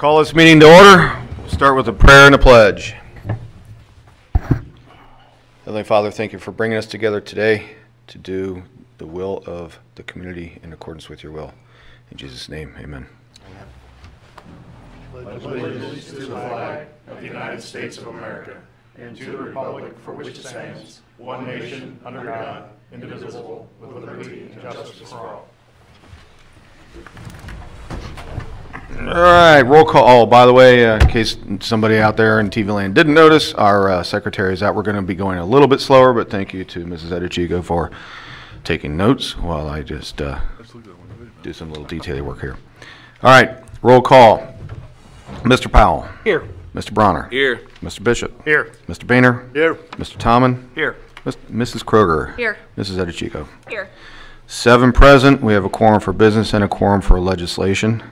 Call this meeting to order. We'll Start with a prayer and a pledge. Heavenly Father, thank you for bringing us together today to do the will of the community in accordance with your will. In Jesus' name, amen. amen. Pledge allegiance to the flag of the United States of America and to the republic for which it stands, one nation, under God, indivisible, with liberty and justice for all. All right, roll call. Oh, by the way, uh, in case somebody out there in TV land didn't notice, our uh, secretary is out. We're going to be going a little bit slower, but thank you to Mrs. Edichigo for taking notes while I just uh, do some little detailing work here. All right, roll call. Mr. Powell. Here. Mr. Bronner. Here. Mr. Bishop. Here. Mr. Boehner. Here. Mr. Tomlin. Here. Mis- Mrs. Kroger. Here. Mrs. Edichico. Here. Seven present. We have a quorum for business and a quorum for legislation.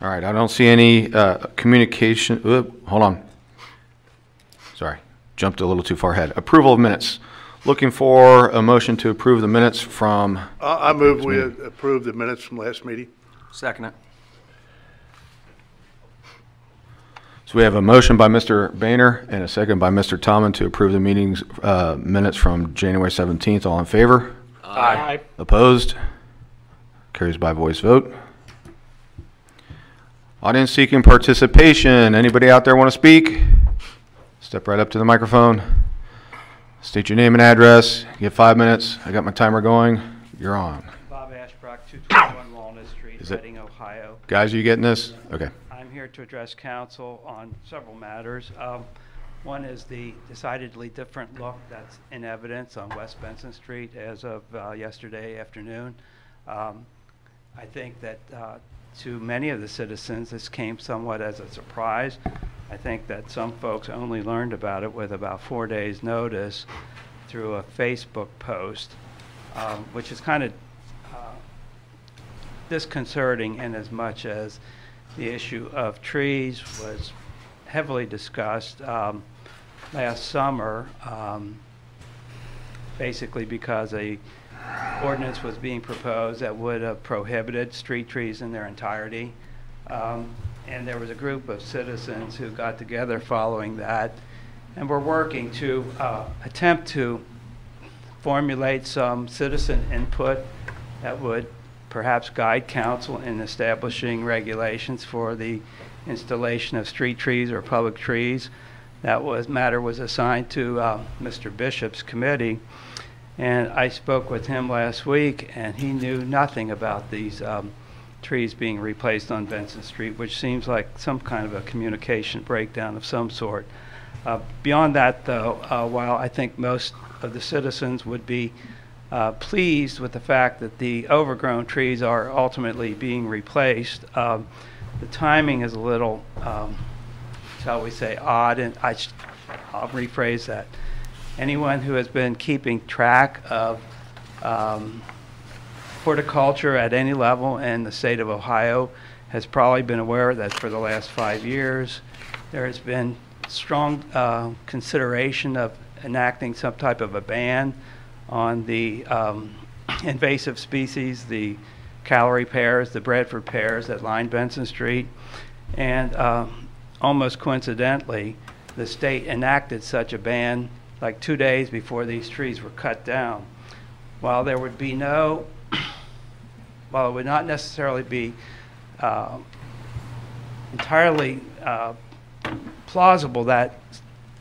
All right, I don't see any uh, communication, oop, hold on. Sorry, jumped a little too far ahead. Approval of minutes. Looking for a motion to approve the minutes from, I I move we approve the minutes from last meeting. Second it. so we have a motion by Mr. Boehner and a second by Mr. Tomlin to approve the meetings, uh, minutes from January 17th. All in favor? Aye. Opposed? Carries by voice vote. Audience seeking participation. Anybody out there want to speak? Step right up to the microphone. State your name and address. You get five minutes. I got my timer going. You're on. Bob Ashbrook, 221 Walnut Street, Is it- Reading, Ohio. Guys, are you getting this? Okay. I'm here to address council on several matters. Um, One is the decidedly different look that's in evidence on West Benson Street as of uh, yesterday afternoon. Um, I think that uh, to many of the citizens, this came somewhat as a surprise. I think that some folks only learned about it with about four days' notice through a Facebook post, um, which is kind of disconcerting in as much as the issue of trees was heavily discussed um, last summer, um, basically because a ordinance was being proposed that would have prohibited street trees in their entirety. Um, And there was a group of citizens who got together following that and were working to uh, attempt to formulate some citizen input that would perhaps guide council in establishing regulations for the installation of street trees or public trees. That was, matter was assigned to uh, Mr. Bishop's committee. And I spoke with him last week, and he knew nothing about these um, trees being replaced on Benson Street, which seems like some kind of a communication breakdown of some sort. Uh, Beyond that, though, uh, while I think most of the citizens would be uh, pleased with the fact that the overgrown trees are ultimately being replaced, um, the timing is a little, um, shall we say, odd, and I, sh- I'll rephrase that. Anyone who has been keeping track of um, horticulture at any level in the state of Ohio has probably been aware that for the last five years, there has been strong uh, consideration of enacting some type of a ban on the um, invasive species, the Callery pears, the Bradford pears that line Benson Street. And uh, almost coincidentally, the state enacted such a ban like two days before these trees were cut down. While there would be no while it would not necessarily be uh, entirely uh, plausible that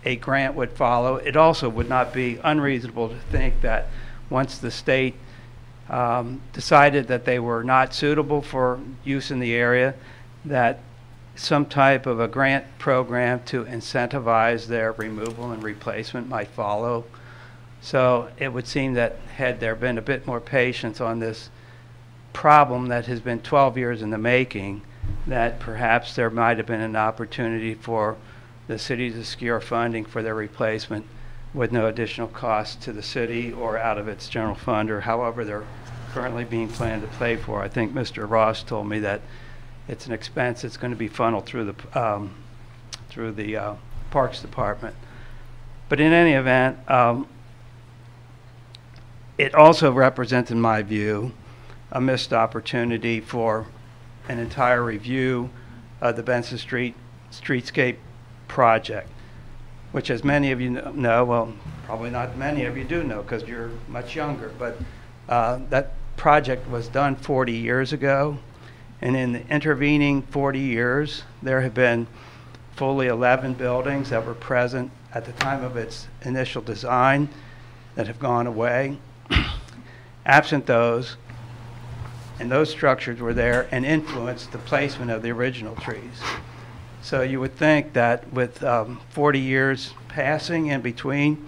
a grant would follow, it also would not be unreasonable to think that once the state um, decided that they were not suitable for use in the area, that some type of a grant program to incentivize their removal and replacement might follow. So it would seem that had there been a bit more patience on this problem that has been 12 years in the making, that perhaps there might have been an opportunity for the city to secure funding for their replacement with no additional cost to the city or out of its general fund or however they're currently being planned to pay for. I think Mr. Ross told me that it's an expense that's going to be funneled through the, um, through the uh, Parks Department. But in any event, um, it also represents, in my view, a missed opportunity for an entire review of the Benson Street Streetscape project, which as many of you know, well, probably not many of you do know because you're much younger, but uh, that project was done 40 years ago. And in the intervening 40 years, there have been fully 11 buildings that were present at the time of its initial design that have gone away. Absent those, and those structures were there and influenced the placement of the original trees. So you would think that with um, 40 years passing in between,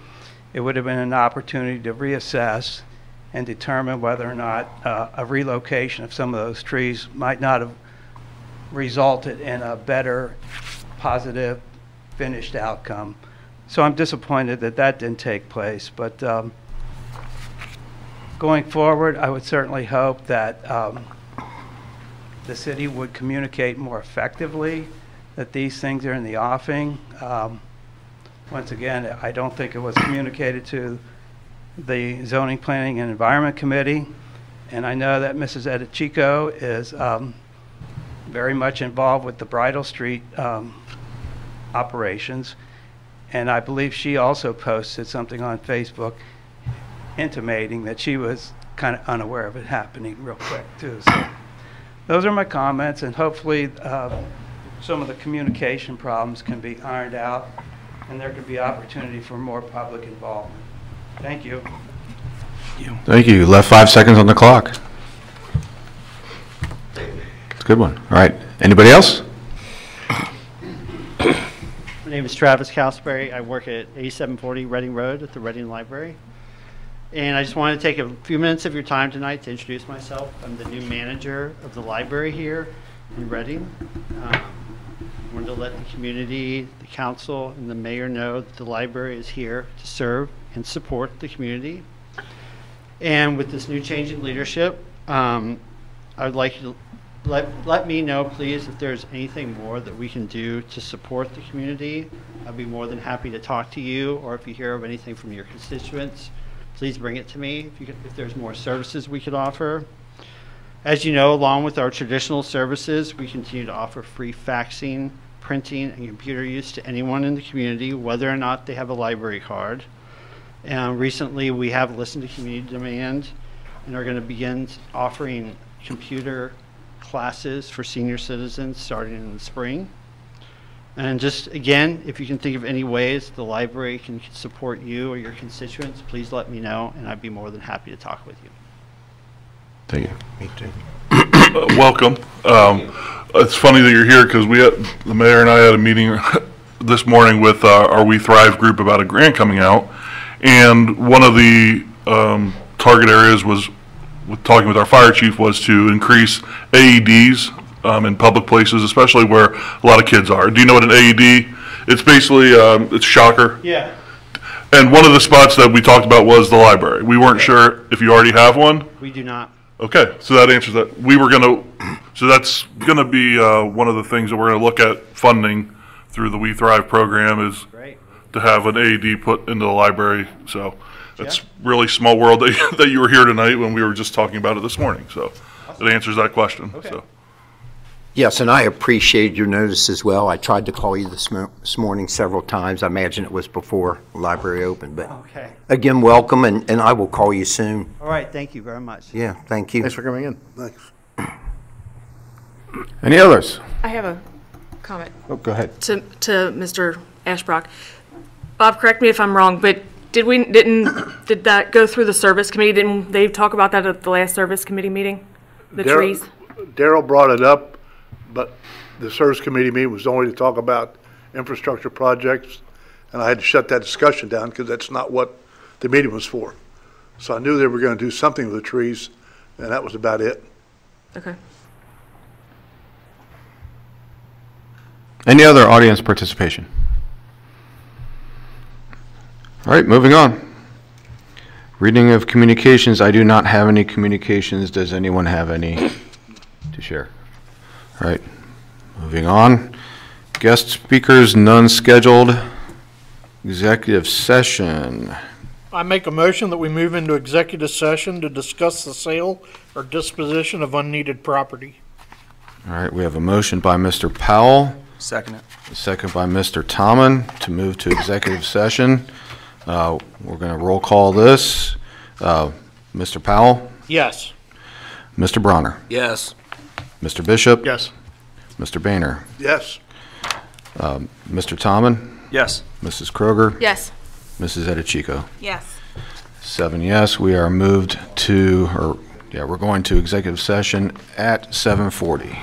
it would have been an opportunity to reassess and determine whether or not uh, a relocation of some of those trees might not have resulted in a better, positive, finished outcome. So I'm disappointed that that didn't take place, but um, going forward, I would certainly hope that um, the city would communicate more effectively that these things are in the offing. Um, Once again, I don't think it was communicated to the Zoning, Planning, and Environment Committee, and I know that Mrs. Edichico is um, very much involved with the Bridal Street um, operations, and I believe she also posted something on Facebook intimating that she was kind of unaware of it happening real quick, too. So those are my comments, and hopefully, uh, some of the communication problems can be ironed out, and there could be opportunity for more public involvement. Thank you. Thank you. Left five seconds on the clock. It's a good one. All right. Anybody else? My name is Travis Castleberry. I work at 8740 Reading Road at the Reading Library. And I just wanted to take a few minutes of your time tonight to introduce myself. I'm the new manager of the library here in Reading. Um, I wanted to let the community, the council, and the mayor know that the library is here to serve and support the community. And with this new change in leadership, um, I would like you to let, let me know, please, if there's anything more that we can do to support the community. I'd be more than happy to talk to you, or if you hear of anything from your constituents, please bring it to me. If could, if there's more services we could offer. As you know, along with our traditional services, we continue to offer free faxing, printing, and computer use to anyone in the community, whether or not they have a library card. And recently, we have listened to community demand and are going to begin offering computer classes for senior citizens starting in the spring. And just again, if you can think of any ways the library can support you or your constituents, please let me know, and I'd be more than happy to talk with you. Thank you. Me too. Uh, welcome. Um, It's funny that you're here because we, had- the mayor and I had a meeting this morning with uh, our We Thrive group about a grant coming out. And one of the um, target areas was, with talking with our fire chief, was to increase AEDs um, in public places, especially where a lot of kids are. Do you know what an AED? It's basically, um, it's shocker. Yeah. And one of the spots that we talked about was the library. We weren't sure if you already have one. We do not. Okay, so that answers that. We were gonna, so that's gonna be, uh, one of the things that we're gonna look at funding through the We Thrive program is Great. To have an AED put into the library, so it's really small world that, you- that you were here tonight when we were just talking about it this morning, so it answers that question, so. Yes, and I appreciate your notice as well. I tried to call you this mo- this morning several times. I imagine it was before library opened, but Okay. again, welcome, and, and I will call you soon. All right, thank you very much. Yeah, thank you. Thanks for coming in. Thanks. Any others? I have a comment Oh, go ahead. to, to Mr. Ashbrook. Bob, correct me if I'm wrong, but did we, didn't, did that go through the service committee? Didn't they talk about that at the last service committee meeting? The Darryl- trees? Daryl brought it up, but the service committee meeting was only to talk about infrastructure projects, and I had to shut that discussion down because that's not what the meeting was for. So I knew they were going to do something with the trees, and that was about it. Okay. Any other audience participation? All right, moving on. Reading of communications, I do not have any communications. Does anyone have any to share? All right, moving on. Guest speakers, none scheduled. Executive session. I make a motion that we move into executive session to discuss the sale or disposition of unneeded property. All right, we have a motion by Mr. Powell, Second it. a second by Mr. Tomlin to move to executive session. Uh, We're going to roll call this. Uh, Mr. Powell, Yes. Mr. Bronner, Yes. Mr. Bishop. Yes. Mr. Boehner, Yes. Mr. Tomlin, Yes. Mrs. Kroger, Yes. Mrs. Edichico. Yes. Seven yes, we are moved to, or, yeah, we're going to executive session at 7:40.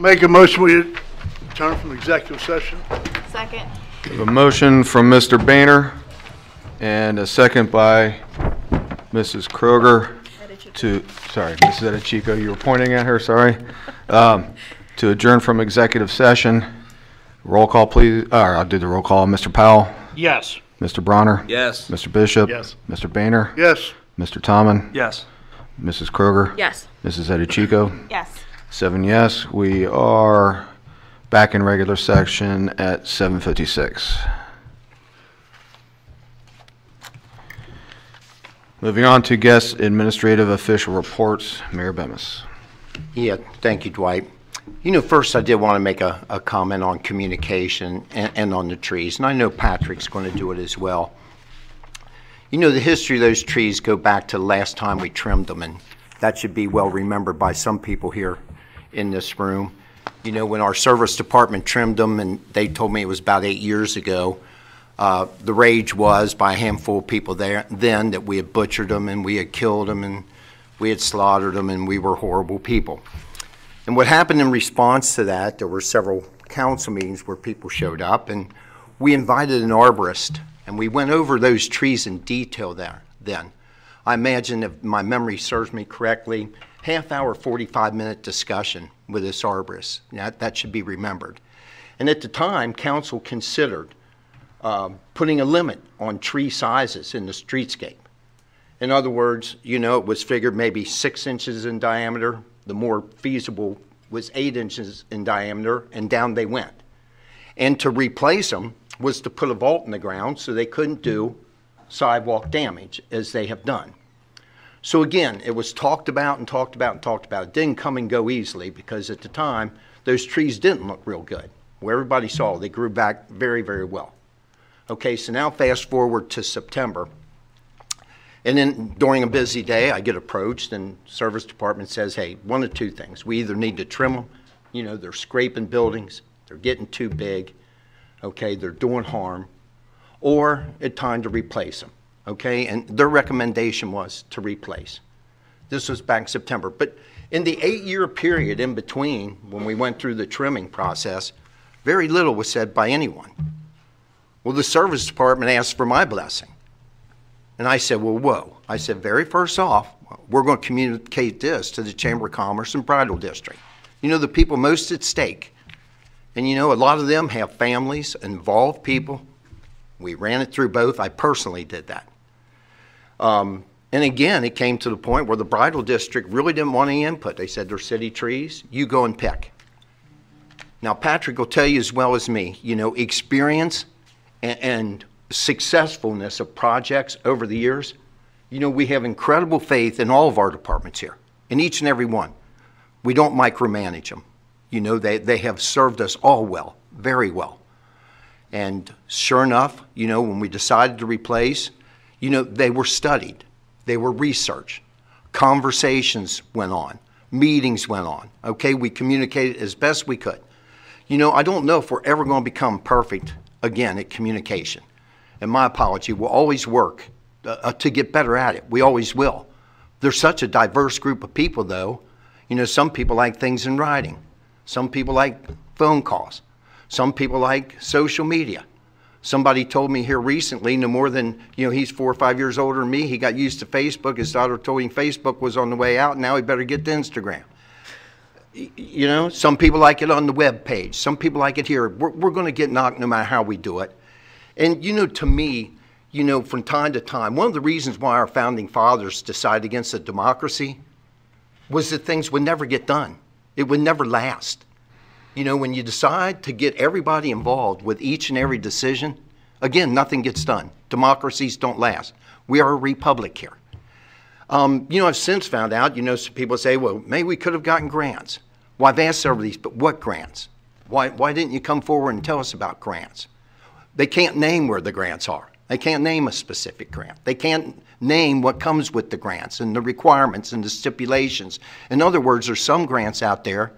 Make a motion, we return from executive session. Second. We have a motion from Mr. Boehner and a second by Mrs. Kroger to, sorry, Mrs. Edichico, you were pointing at her, sorry. Um, To adjourn from executive session. Roll call, please, or I'll do the roll call. Mr. Powell? Yes. Mr. Bronner? Yes. Mr. Bishop? Yes. Mr. Boehner? Yes. Mr. Tomlin? Yes. Mrs. Kroger? Yes. Mrs. Edichico? Yes. Seven yes. We are back in regular section at 7:56. Moving on to guest administrative official reports, Mayor Bemmes. Yeah, thank you, Dwight. You know, first, I did want to make a, a comment on communication and, and on the trees, and I know Patrick's going to do it as well. You know, the history of those trees go back to last time we trimmed them, and that should be well remembered by some people here in this room. You know, when our service department trimmed them, and they told me it was about eight years ago, uh, the rage was by a handful of people there then that we had butchered them and we had killed them and we had slaughtered them and we were horrible people. And what happened in response to that, there were several council meetings where people showed up, and we invited an arborist, and we went over those trees in detail there then. I imagine, if my memory serves me correctly, half hour, 45 minute discussion with this arborist. That, that should be remembered. And at the time, council considered um, putting a limit on tree sizes in the streetscape. In other words, you know, it was figured maybe six inches in diameter. The more feasible was eight inches in diameter, and down they went. And to replace them was to put a vault in the ground so they couldn't do sidewalk damage as they have done. So again, it was talked about and talked about and talked about. It didn't come and go easily because at the time, those trees didn't look real good. Where everybody saw, they grew back very, very well. Okay, so now fast forward to September. And then during a busy day, I get approached and service department says, hey, one of two things. We either need to trim them, you know, they're scraping buildings, they're getting too big, okay, they're doing harm, or it's time to replace them, okay? And their recommendation was to replace. This was back in September. But in the eight-year period in between, when we went through the trimming process, very little was said by anyone. Well, the service department asked for my blessing. And I said, well, whoa. I said, very first off, we're going to communicate this to the Chamber of Commerce and Bridal District. You know, the people most at stake. And you know, a lot of them have families, involved people. We ran it through both. I personally did that. Um, and again, it came to the point where the Bridal District really didn't want any input. They said, they're city trees, you go and pick. Now, Patrick will tell you as well as me, you know, experience and, and successfulness of projects over the years, you know, we have incredible faith in all of our departments here, in each and every one. We don't micromanage them. You know, they, they have served us all well, very well. And sure enough, you know, when we decided to replace, you know, they were studied, they were researched, conversations went on, meetings went on. Okay, we communicated as best we could. You know, I don't know if we're ever going to become perfect again at communication. And my apology, we'll always work uh, to get better at it. We always will. There's such a diverse group of people, though. You know, some people like things in writing. Some people like phone calls. Some people like social media. Somebody told me here recently, no more than, you know, he's four or five years older than me. He got used to Facebook. His daughter told him Facebook was on the way out. Now he better get to Instagram. You know, some people like it on the web page. Some people like it here. We're, we're going to get knocked no matter how we do it. And, you know, to me, you know, from time to time, one of the reasons why our founding fathers decided against a democracy was that things would never get done. It would never last. You know, when you decide to get everybody involved with each and every decision, again, nothing gets done. Democracies don't last. We are a republic here. Um, you know, I've since found out, you know, some people say, well, maybe we could have gotten grants. Well, I've asked several of these, but what grants? Why, why didn't you come forward and tell us about grants? They can't name where the grants are. They can't name a specific grant. They can't name what comes with the grants and the requirements and the stipulations. In other words, there's some grants out there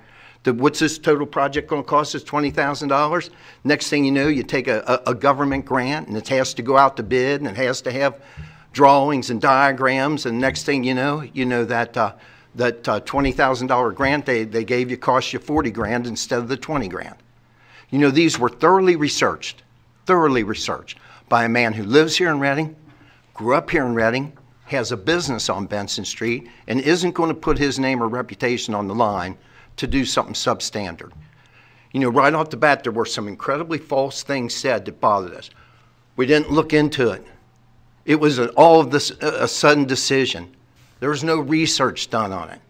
that what's this total project going to cost us $20,000? Next thing you know, you take a, a, a government grant and it has to go out to bid and it has to have drawings and diagrams and next thing you know, you know that uh, that uh, $20,000 grant they, they gave you cost you 40 grand instead of the 20 grand. You know, these were thoroughly researched, thoroughly researched by a man who lives here in Reading, grew up here in Reading, has a business on Benson Street, and isn't going to put his name or reputation on the line to do something substandard. You know, right off the bat, there were some incredibly false things said that bothered us. We didn't look into it. It was an all of this a sudden decision. There was no research done on it,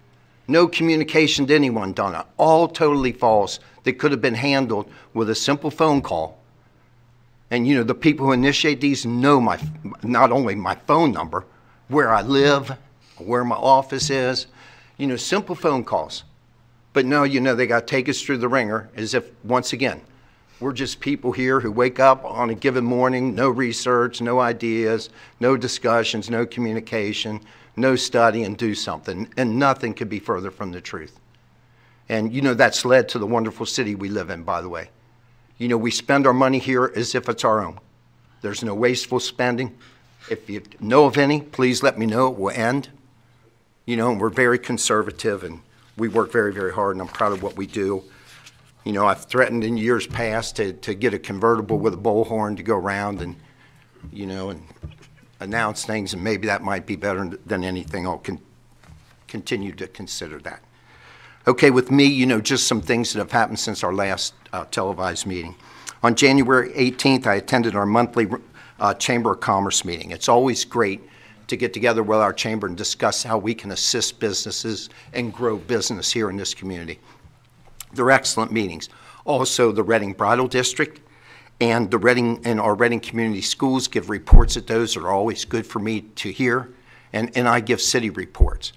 no communication to anyone done on it. All totally false that could have been handled with a simple phone call. And you know, the people who initiate these know my not only my phone number, where I live, where my office is, you know, simple phone calls. But no, you know, they got to take us through the ringer as if, once again, we're just people here who wake up on a given morning, no research, no ideas, no discussions, no communication, no study, and do something. And nothing could be further from the truth. And, you know, that's led to the wonderful city we live in, by the way. You know, we spend our money here as if it's our own. There's no wasteful spending. If you know of any, please let me know. It will end. You know, we're very conservative and we work very, very hard, and I'm proud of what we do. You know, I've threatened in years past to, to get a convertible with a bullhorn to go around and, you know, and announce things, and maybe that might be better than anything. I'll con- continue to consider that. Okay, with me, you know, just some things that have happened since our last uh, televised meeting. On January 18th, I attended our monthly uh, Chamber of Commerce meeting. It's always great to get together with our chamber and discuss how we can assist businesses and grow business here in this community. They're excellent meetings. Also, the Reading Bridal District and the Reading and our Reading Community Schools give reports at those that are always good for me to hear, and, and I give city reports.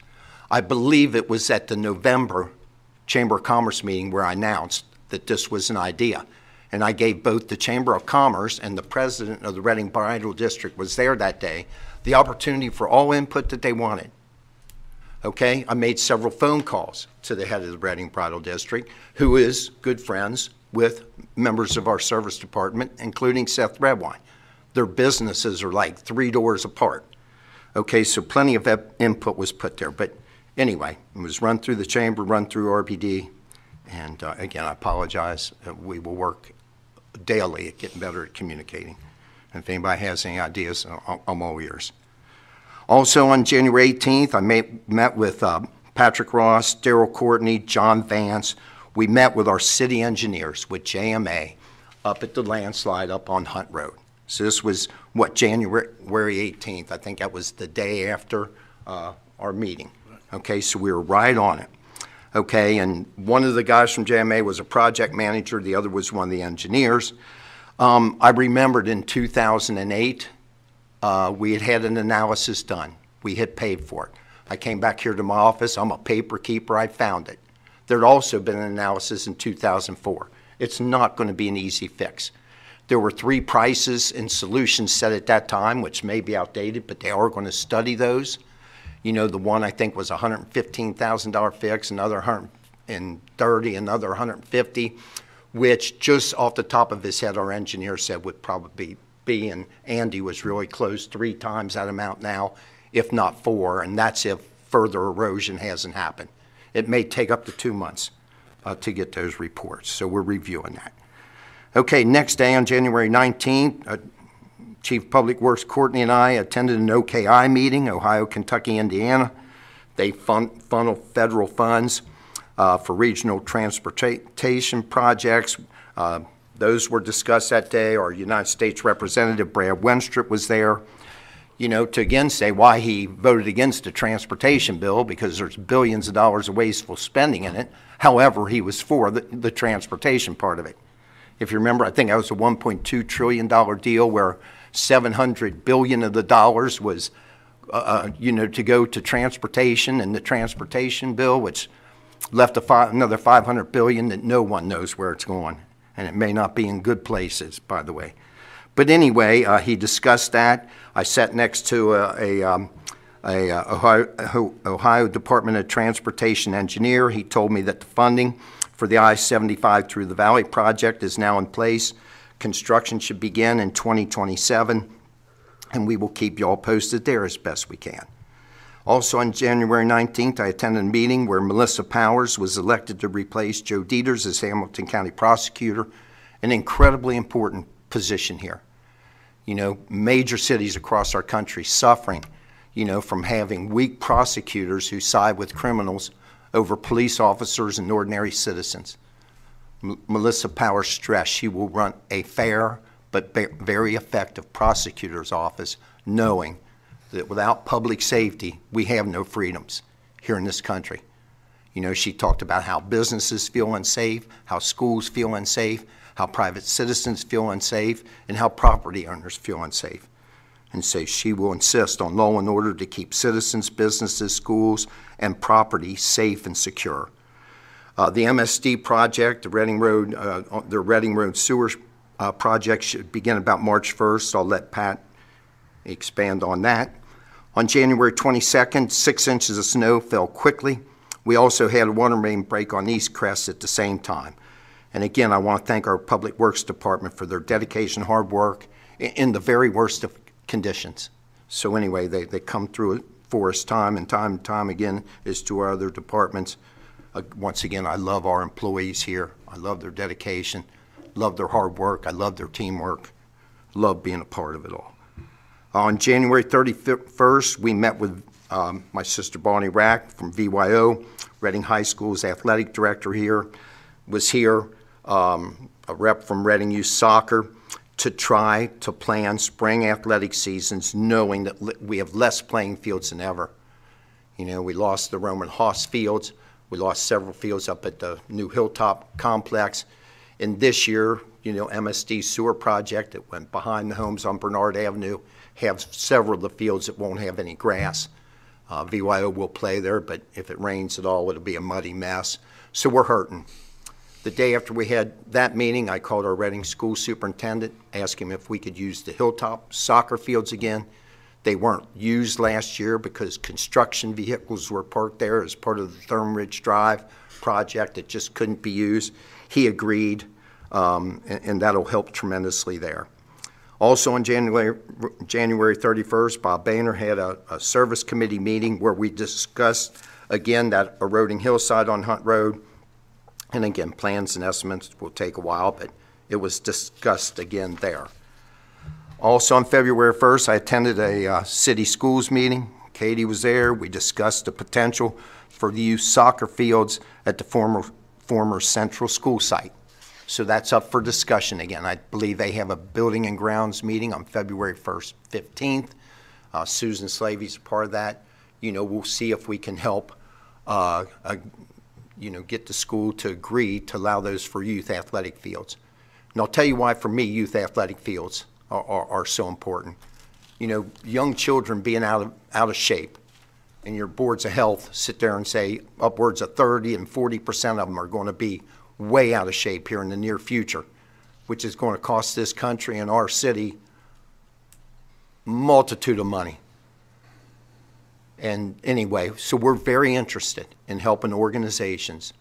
I believe it was at the November Chamber of Commerce meeting where I announced that this was an idea. And I gave both the Chamber of Commerce and the president of the Reading Bridal District was there that day the opportunity for all input that they wanted. Okay, I made several phone calls to the head of the Reading Bridal District, who is good friends with members of our service department, including Seth Redwine. Their businesses are like three doors apart. Okay, so plenty of input was put there. But anyway, it was run through the chamber, run through RBD. And uh, again, I apologize. We will work daily at getting better at communicating. If anybody has any ideas, I'm all ears. Also on January 18th, I met, met with uh, Patrick Ross, Daryl Courtney, John Vance. We met with our city engineers with JMA up at the landslide up on Hunt Road. So this was, what, January 18th. I think that was the day after uh, our meeting. Okay, so we were right on it. Okay, and one of the guys from JMA was a project manager, the other was one of the engineers. Um, I remembered in 2008, uh, we had had an analysis done. We had paid for it. I came back here to my office. I'm a paper keeper. I found it. There had also been an analysis in 2004. It's not going to be an easy fix. There were three prices and solutions set at that time, which may be outdated, but they are going to study those. You know, the one I think was $115,000 fix, another 130, another 150 which just off the top of his head, our engineer said would probably be, and Andy was really close, three times that amount now, if not four, and that's if further erosion hasn't happened. It may take up to two months uh, to get those reports, so we're reviewing that. Okay, next day on January 19th, uh, Chief Public Works Courtney and I attended an OKI meeting, Ohio, Kentucky, Indiana. They fun- funnel federal funds uh, for regional transportation projects. Uh, those were discussed that day. Our United States Representative Brad Wenstrup was there, you know, to again say why he voted against the transportation bill because there's billions of dollars of wasteful spending in it. However, he was for the, the transportation part of it. If you remember, I think that was a $1.2 trillion deal where 700 billion of the dollars was, uh, uh, you know, to go to transportation and the transportation bill, which left five, another 500 billion that no one knows where it's going, and it may not be in good places, by the way. But anyway, uh, he discussed that. I sat next to a, a, um, a uh, Ohio, Ohio, Department of Transportation engineer. He told me that the funding for the I-75 through the Valley project is now in place. Construction should begin in 2027, and we will keep you all posted there as best we can. Also on January 19th, I attended a meeting where Melissa Powers was elected to replace Joe Deters as Hamilton County Prosecutor, an incredibly important position here. You know, major cities across our country suffering, you know, from having weak prosecutors who side with criminals over police officers and ordinary citizens. M- Melissa Powers stressed she will run a fair but very effective prosecutor's office, knowing that without public safety, we have no freedoms here in this country. You know, she talked about how businesses feel unsafe, how schools feel unsafe, how private citizens feel unsafe, and how property owners feel unsafe. And so she will insist on law and order to keep citizens, businesses, schools, and property safe and secure. Uh, The MSD project, the Reading Road, uh, the Reading Road Sewer uh, project should begin about March 1st. I'll let Pat expand on that. On January 22nd, six inches of snow fell quickly. We also had a water main break on East Crest at the same time. And again, I want to thank our Public Works Department for their dedication, hard work, in the very worst of conditions. So anyway, they, they come through it for us time and time and time again, as to our other departments. Uh, Once again, I love our employees here. I love their dedication, love their hard work, I love their teamwork, love being a part of it all. On January 31st, we met with um, my sister Bonnie Rack from VYO, Reading High School's athletic director here, was here, um, a rep from Reading Youth Soccer, to try to plan spring athletic seasons, knowing that we have less playing fields than ever. You know, we lost the Roman Haas fields, we lost several fields up at the new Hilltop Complex. And this year, you know, MSD sewer project that went behind the homes on Bernard Avenue have several of the fields that won't have any grass. Uh, VYO will play there, but if it rains at all, it'll be a muddy mess. So we're hurting. The day after we had that meeting, I called our Reading School Superintendent, asked him if we could use the Hilltop soccer fields again. They weren't used last year because construction vehicles were parked there as part of the Thurm Ridge Drive project that just couldn't be used. He agreed, um, and, and that'll help tremendously there. Also on January, January 31st, Bob Boehner had a, a service committee meeting where we discussed, again, that eroding hillside on Hunt Road. And again, plans and estimates will take a while, but it was discussed again there. Also on February 1st, I attended a uh, city schools meeting. Katie was there. We discussed the potential for the youth soccer fields at the former, former central school site. So that's up for discussion again. I believe they have a building and grounds meeting on February 1st, 15th. Uh, Susan Slavy's a part of that. You know, we'll see if we can help, uh, uh, you know, get the school to agree to allow those for youth athletic fields. And I'll tell you why, for me, youth athletic fields are, are, are so important. You know, young children being out of, out of shape, and your boards of health sit there and say upwards of 30 and 40 percent of them are going to be way out of shape here in the near future, which is going to cost this country and our city multitude of money. And anyway, so we're very interested in helping organizations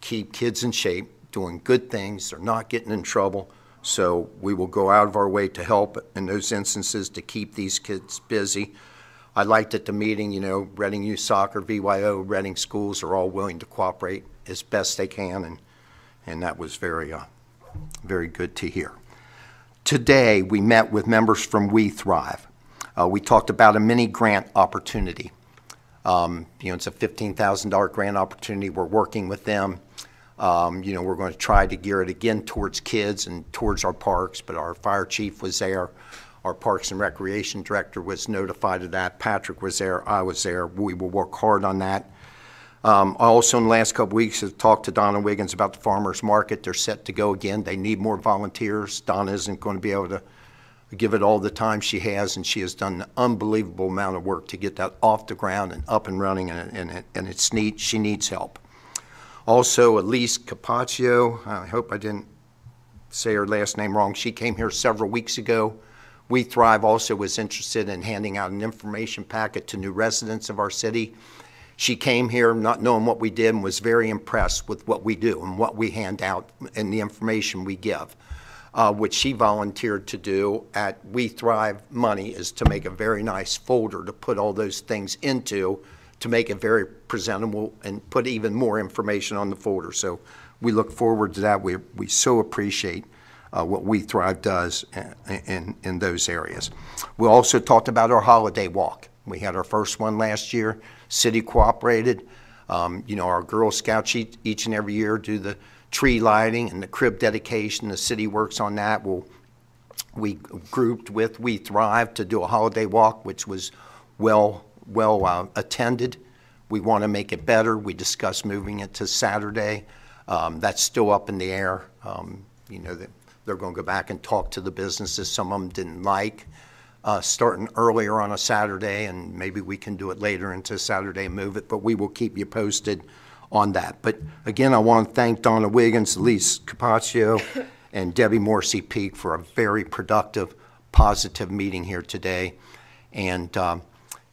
keep kids in shape, doing good things, they're not getting in trouble. So we will go out of our way to help in those instances to keep these kids busy. I liked at the meeting, you know, Reading Youth Soccer, VYO, Reading Schools are all willing to cooperate as best they can, and, and that was very, uh, very good to hear. Today, we met with members from We Thrive. Uh, we talked about a mini grant opportunity. Um, you know, it's a $15,000 grant opportunity. We're working with them. Um, you know, we're going to try to gear it again towards kids and towards our parks, but our fire chief was there. Our Parks and Recreation Director was notified of that. Patrick was there. I was there. We will work hard on that. Um, I also, in the last couple weeks, I've talked to Donna Wiggins about the farmer's market. They're set to go again. They need more volunteers. Donna isn't going to be able to give it all the time she has, and she has done an unbelievable amount of work to get that off the ground and up and running, and, and, and it's neat. She needs help. Also, Elise Capaccio, I hope I didn't say her last name wrong. She came here several weeks ago. We Thrive also was interested in handing out an information packet to new residents of our city. She came here not knowing what we did and was very impressed with what we do and what we hand out and the information we give. uh, which she volunteered to do at We Thrive Money, is to make a very nice folder to put all those things into, to make it very presentable and put even more information on the folder. So we look forward to that. We, we so appreciate uh, what We Thrive does in, in, in those areas. We also talked about our holiday walk. We had our first one last year. City cooperated. Um, you know, our Girl Scouts each, each and every year do the tree lighting and the crib dedication. The city works on that. We'll, we grouped with We Thrive to do a holiday walk, which was well, well uh, attended. We want to make it better. We discussed moving it to Saturday. Um, that's still up in the air. Um, you know, they're going to go back and talk to the businesses some of them didn't like uh, starting earlier on a Saturday, and maybe we can do it later into Saturday and move it, but we will keep you posted on that. But again, I want to thank Donna Wiggins, Elise Capaccio, and Debbie Morrissey Peak for a very productive, positive meeting here today. And, um,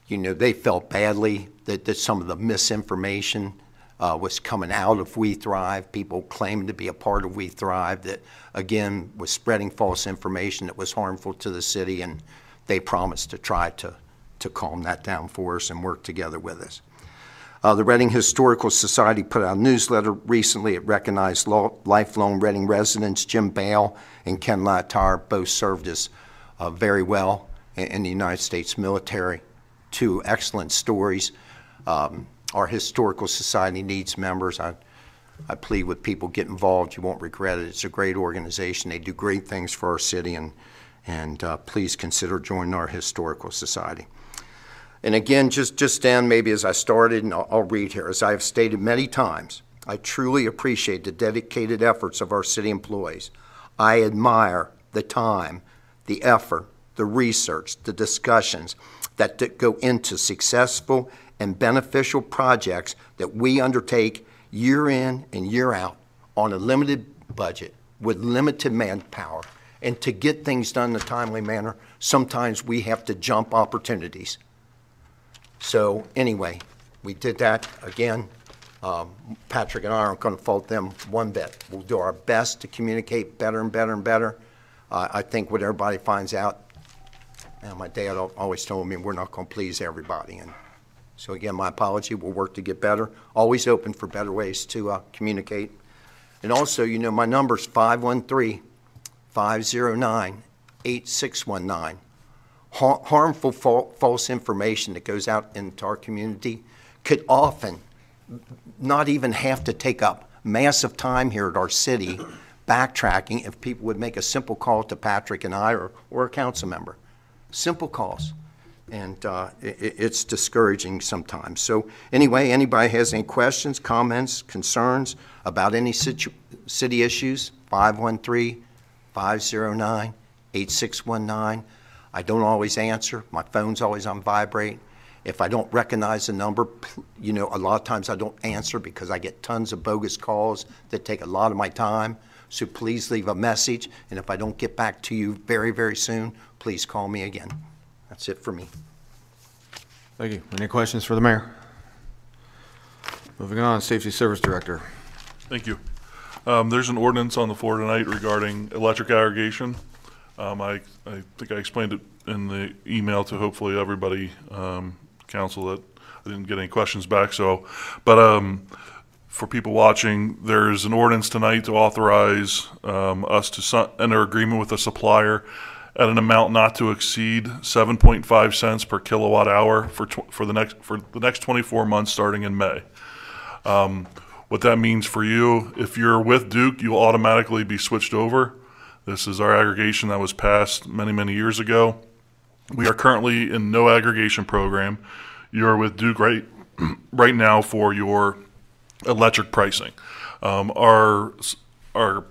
you know, they felt badly that, that some of the misinformation uh, was coming out of We Thrive. People claimed to be a part of We Thrive that, again, was spreading false information that was harmful to the city, and they promised to try to, to calm that down for us and work together with us. Uh, the Reading Historical Society put out a newsletter recently. It recognized lo- lifelong Reading residents Jim Bale and Ken Latar, both served us uh, very well in, in the United States military. Two excellent stories. Um, our Historical Society needs members. I, I plead with people, get involved. You won't regret it. It's a great organization. They do great things for our city, and, and uh, please consider joining our Historical Society. And again, just, just stand maybe as I started, and I'll, I'll read here. As I have stated many times, I truly appreciate the dedicated efforts of our city employees. I admire the time, the effort, the research, the discussions that go into successful and beneficial projects that we undertake year in and year out on a limited budget with limited manpower. And to get things done in a timely manner, sometimes we have to jump opportunities. So anyway, we did that again. Um, Patrick and I aren't going to fault them one bit. We'll do our best to communicate better and better and better. Uh, I think what everybody finds out, and my dad always told me, we're not going to please everybody. And so again, my apology. We'll work to get better. Always open for better ways to uh, communicate. And also, you know, my number number's 513 509 8619 harmful false information that goes out into our community could often not even have to take up massive time here at our city backtracking if people would make a simple call to Patrick and I or, or a council member. Simple calls. And uh, i i- it's discouraging sometimes. So anyway, anybody has any questions, comments, concerns about any city issues, 513-509-8619. I don't always answer. My phone's always on vibrate. If I don't recognize the number, you know, a lot of times I don't answer because I get tons of bogus calls that take a lot of my time. So please leave a message, and if I don't get back to you very, very soon, please call me again. That's it for me. Thank you. Any questions for the mayor? Moving on, Safety Service Director. Thank you. Um, there's an ordinance on the floor tonight regarding electric aggregation. Um, I, I think I explained it in the email to hopefully everybody, um, council, that I didn't get any questions back, so, but, um, for people watching, there's an ordinance tonight to authorize, um, us to su- enter agreement with a supplier at an amount not to exceed seven point five cents per kilowatt hour for tw- for the next, for the next twenty-four months, starting in May. What that means for you, if you're with Duke, you'll automatically be switched over. This is our aggregation that was passed many, many years ago. We are currently in no aggregation program. You're with Duke right, right now for your electric pricing. Um, our, our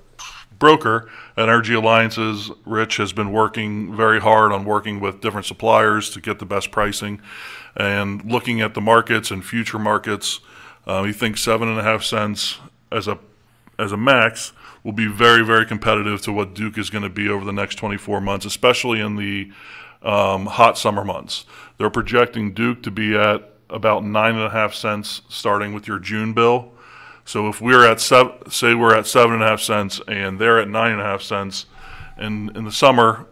broker, Energy Alliances, Rich, has been working very hard on working with different suppliers to get the best pricing and looking at the markets and future markets. Uh, we think seven and a half cents as a as a max will be very very competitive to what Duke is going to be over the next 24 months, especially in the um, hot summer months. They're projecting Duke to be at about nine and a half cents starting with your June bill. So if we're at seven, say we're at seven and a half cents and they're at nine and a half cents, And in the summer,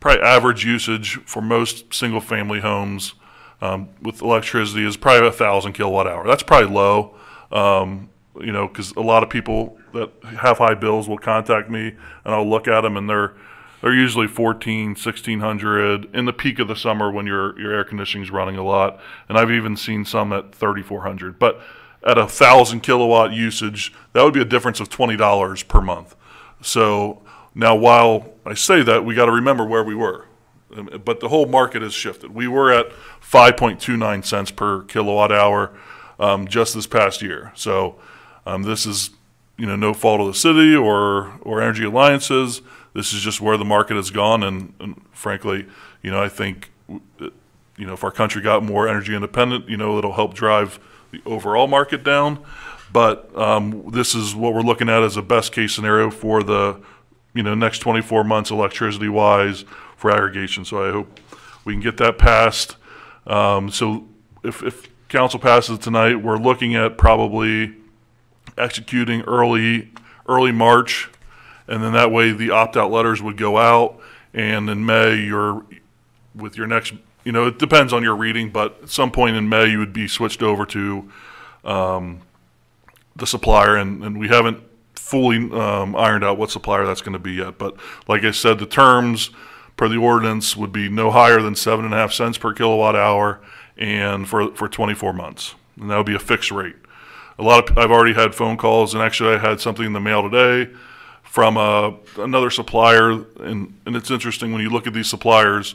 probably average usage for most single-family homes um, with electricity is probably a thousand kilowatt hour. That's probably low, um, you know, because a lot of people that have high bills will contact me and I'll look at them and they're they're usually 14, 1600 in the peak of the summer when your your air conditioning's running a lot, and I've even seen some at 3400. But at a thousand kilowatt usage, that would be a difference of twenty dollars per month. So now, while I say that, we got to remember where we were. Um, But the whole market has shifted. We were at 5.29 cents per kilowatt hour um, just this past year. So um, this is, you know, no fault of the city or or energy alliances. This is just where the market has gone, and, and frankly, you know, I think, you know, if our country got more energy independent, you know, it'll help drive the overall market down. But um, this is what we're looking at as a best case scenario for the, you know, next 24 months electricity wise for aggregation. So I hope we can get that passed. Um, so if, if council passes tonight, we're looking at probably executing early, early March. And then that way the opt-out letters would go out. And in May, you're, with your next, you know, it depends on your reading, but at some point in May, you would be switched over to the supplier, and, and we haven't fully um, ironed out what supplier that's going to be yet. But like I said, the terms per the ordinance would be no higher than seven and a half cents per kilowatt hour, and for for 24 months, and that would be a fixed rate. A lot of I've already had phone calls, and actually I had something in the mail today from uh, another supplier, and and it's interesting when you look at these suppliers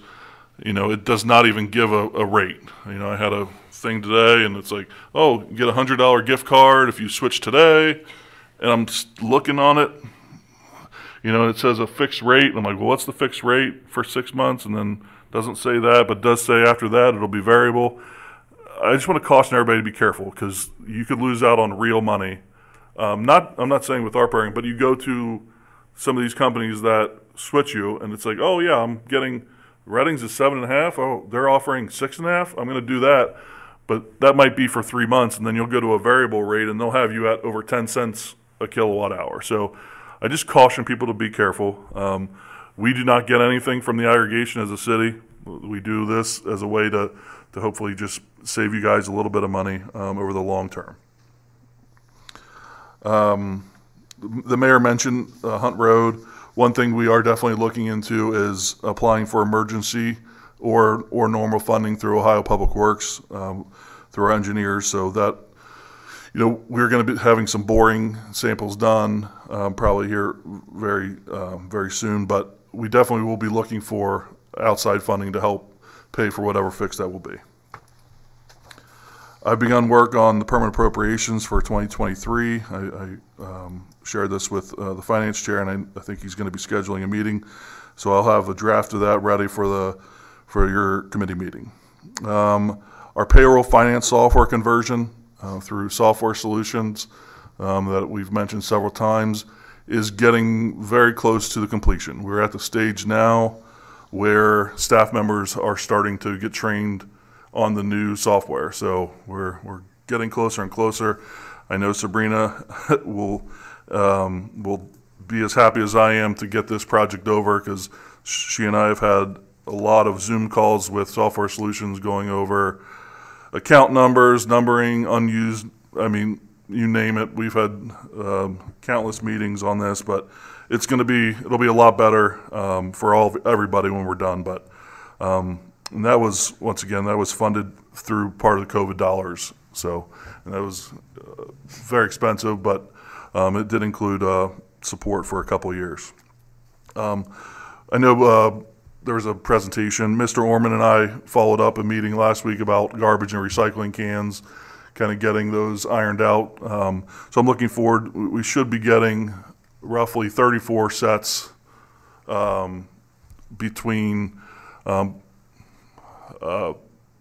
you know, it does not even give a, a rate. You know, I had a thing today and it's like, oh, get a hundred dollar gift card if you switch today. And I'm looking on it, you know, it says a fixed rate. And I'm like, well, what's the fixed rate for six months? And then doesn't say that, but does say after that it'll be variable. I just want to caution everybody to be careful because you could lose out on real money. Um, not, I'm not saying with our but you go to some of these companies that switch you, and it's like, oh yeah, I'm getting Reddings is seven and a half. Oh, they're offering six and a half. I'm going to do that, but that might be for three months, and then you'll go to a variable rate, and they'll have you at over ten cents a kilowatt hour. So, I just caution people to be careful. Um, we do not get anything from the aggregation as a city. We do this as a way to to hopefully just save you guys a little bit of money um, over the long term. the mayor mentioned uh, Hunt Road. One thing we are definitely looking into is applying for emergency or, or normal funding through Ohio Public Works, um, through our engineers, so that, you know, we're gonna be having some boring samples done, um, probably here very, um, very soon, but we definitely will be looking for outside funding to help pay for whatever fix that will be. I've begun work on the permanent appropriations for 2023. I, I um, shared this with uh, the finance chair, and I, I think he's going to be scheduling a meeting. So I'll have a draft of that ready for the for your committee meeting. Um, our payroll finance software conversion uh, through software solutions um, that we've mentioned several times is getting very close to the completion. We're at the stage now where staff members are starting to get trained on the new software. So we're, we're getting closer and closer. I know Sabrina will, um, will be as happy as I am to get this project over because she and I have had a lot of Zoom calls with software solutions going over account numbers, numbering, unused, I mean, you name it. We've had um, countless meetings on this, but it's going to be, it'll be a lot better um, for all, everybody when we're done. But um, and that was, once again, that was funded through part of the COVID dollars. So, and that was uh, very expensive, but um, it did include uh, support for a couple years. Um, I know uh, there was a presentation. Mr. Orman and I followed up a meeting last week about garbage and recycling cans, kind of getting those ironed out. Um, so I'm looking forward. We should be getting roughly 34 sets um, between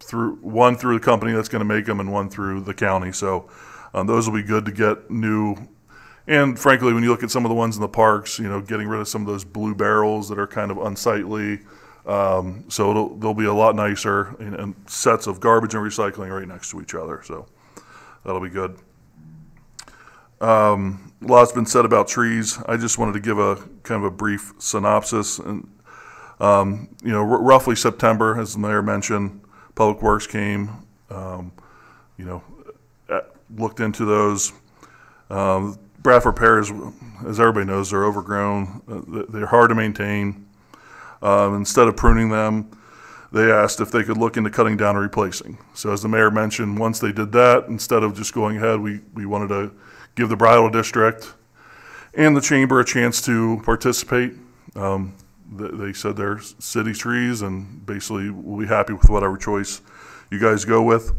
through one through the company that's going to make them and one through the county. So um, those will be good to get new. And frankly, when you look at some of the ones in the parks, you know, getting rid of some of those blue barrels that are kind of unsightly. Um, so they'll be a lot nicer and, and sets of garbage and recycling right next to each other. So that'll be good. Um, a lot's been said about trees. I just wanted to give a kind of a brief synopsis. And um, you know, roughly September, as the mayor mentioned, Public Works came. Um, you know, uh, looked into those. Um, Bradford pears, as everybody knows, they're overgrown. Uh, they- they're hard to maintain. Um, instead of pruning them, they asked if they could look into cutting down and replacing. So as the mayor mentioned, once they did that, instead of just going ahead, we, we wanted to give the bridal district and the chamber a chance to participate. Um, th- they said they're city trees and basically we'll be happy with whatever choice you guys go with.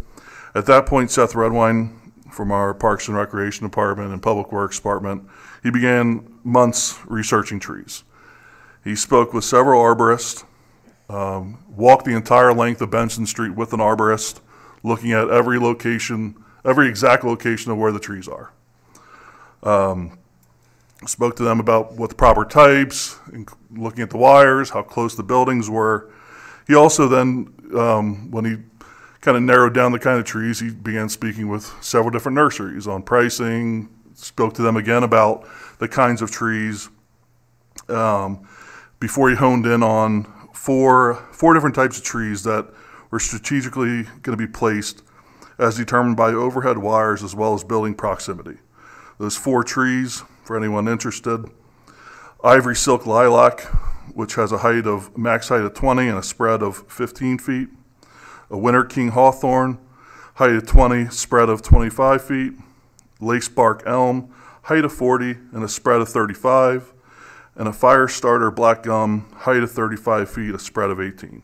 At that point, Seth Redwine from our Parks and Recreation Department and Public Works Department, he began months researching trees. He spoke with several arborists, um, walked the entire length of Benson Street with an arborist, looking at every location, every exact location of where the trees are. Um, spoke to them about what the proper types, looking at the wires, how close the buildings were. He also then, um, when he kind of narrowed down the kind of trees, he began speaking with several different nurseries on pricing, spoke to them again about the kinds of trees um, before he honed in on four four different types of trees that were strategically going to be placed as determined by overhead wires as well as building proximity. Those four trees, for anyone interested, ivory silk lilac, which has a height of max height of 20 and a spread of 15 feet, a winter king hawthorn, height of 20, spread of 25 feet, lace bark elm, height of 40 and a spread of 35, and a fire starter black gum, height of 35 feet, a spread of 18.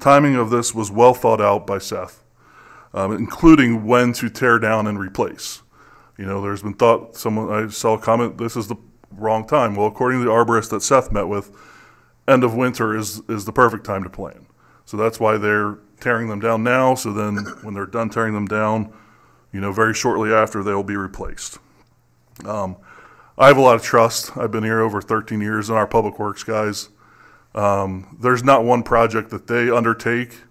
Timing of this was well thought out by Seth, um, including when to tear down and replace. You know, there's been thought, someone, I saw a comment, this is the wrong time. Well, according to the arborist that Seth met with, end of winter is, is the perfect time to plan. So that's why they're tearing them down now, so then when they're done tearing them down, you know, very shortly after, they'll be replaced. Um, I have a lot of trust. I've been here over 13 years in our public works guys. Um, there's not one project that they undertake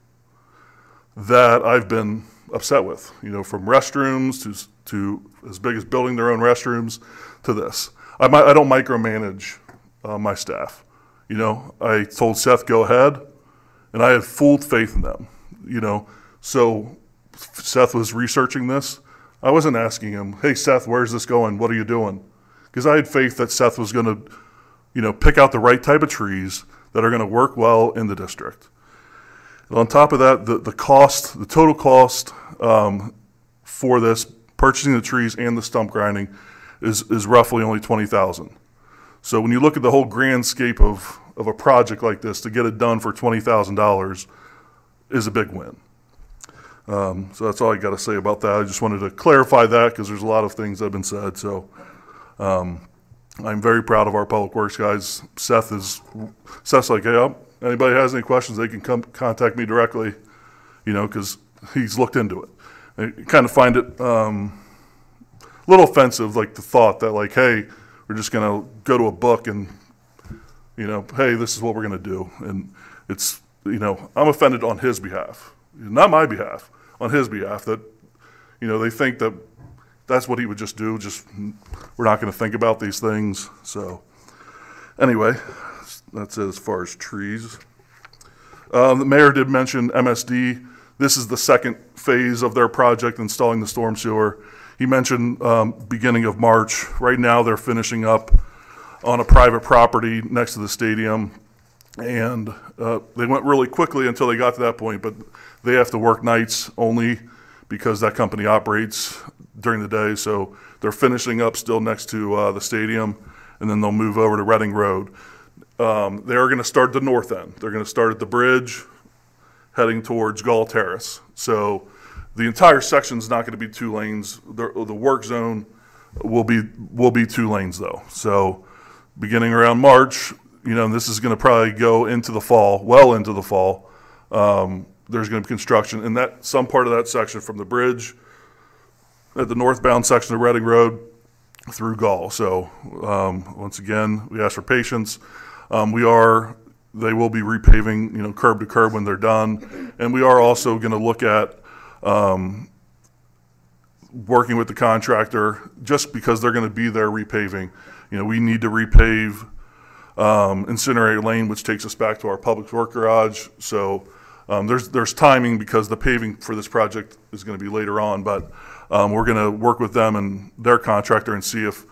that I've been upset with. You know, from restrooms to to as big as building their own restrooms to this. I mi- I don't micromanage uh, my staff. You know, I told Seth go ahead, and I had full faith in them. You know, so Seth was researching this. I wasn't asking him, "Hey Seth, where's this going? What are you doing?" Because I had faith that Seth was going to, you know, pick out the right type of trees that are going to work well in the district. And on top of that, the, the cost, the total cost um, for this, purchasing the trees and the stump grinding, is, is roughly only twenty thousand. So when you look at the whole grand scape of, of a project like this, to get it done for twenty thousand dollars is a big win. Um, so that's all I got to say about that. I just wanted to clarify that because there's a lot of things that have been said. So um, I'm very proud of our public works guys. Seth is Seth's like, hey, um, anybody has any questions, they can come contact me directly. You know, because he's looked into it. I kind of find it um, a little offensive, like the thought that like, hey, we're just gonna go to a book and you know, hey, this is what we're gonna do, and it's you know, I'm offended on his behalf, not my behalf, on his behalf that you know they think that that's what he would just do. Just we're not going to think about these things. So anyway, that's it as far as trees. Uh, the mayor did mention MSD. This is the second phase of their project installing the storm sewer. He mentioned um, beginning of March. Right now, they're finishing up on a private property next to the stadium. And uh, they went really quickly until they got to that point, but they have to work nights only because that company operates during the day. So they're finishing up still next to uh, the stadium, and then they'll move over to Reading Road. Um, they are going to start the north end. They're going to start at the bridge, heading towards Gall Terrace. So the entire section is not going to be two lanes. The, the work zone will be will be two lanes though. So beginning around March, you know, this is going to probably go into the fall, well into the fall. Um, there's going to be construction in that some part of that section from the bridge at the northbound section of Reading Road through Gall. So um, once again, we ask for patience. Um, we are they will be repaving, you know, curb to curb when they're done, and we are also going to look at um, working with the contractor, just because they're gonna be there repaving. You know, we need to repave, um, incinerator lane, which takes us back to our public work garage. So, um, there's, there's timing because the paving for this project is gonna be later on, but, um, we're gonna work with them and their contractor and see if,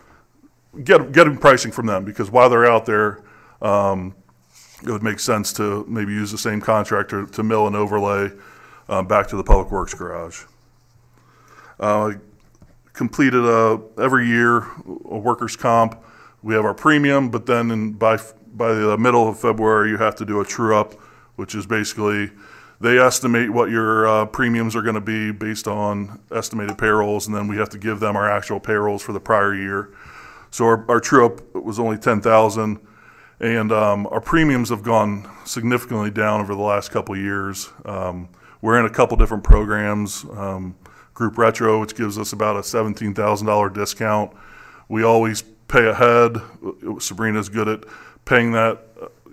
get, getting pricing from them, because while they're out there, um, it would make sense to maybe use the same contractor to mill and overlay, uh, back to the public works garage. Uh, completed a, every year, a workers' comp. We have our premium, but then in, by, by the middle of February, you have to do a true-up, which is basically, they estimate what your, uh, premiums are gonna be based on estimated payrolls, and then we have to give them our actual payrolls for the prior year. So our, our true-up was only ten thousand, and, um, our premiums have gone significantly down over the last couple years. Um, we're in a couple different programs, um, Group Retro, which gives us about a seventeen thousand dollar discount. We always pay ahead. Sabrina's good at paying that,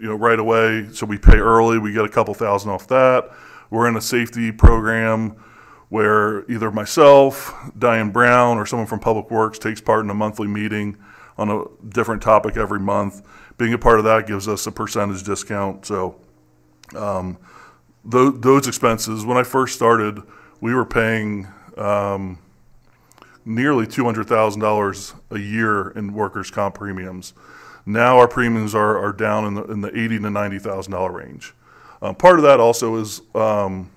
you know, right away. So we pay early. We get a couple thousand off that. We're in a safety program where either myself, Diane Brown, or someone from Public Works takes part in a monthly meeting on a different topic every month. Being a part of that gives us a percentage discount. So tho- those expenses, when I first started, we were paying um, nearly $200,000 a year in workers' comp premiums. Now our premiums are, are down in the, in the eighty to $90,000 range. Uh, part of that also is um,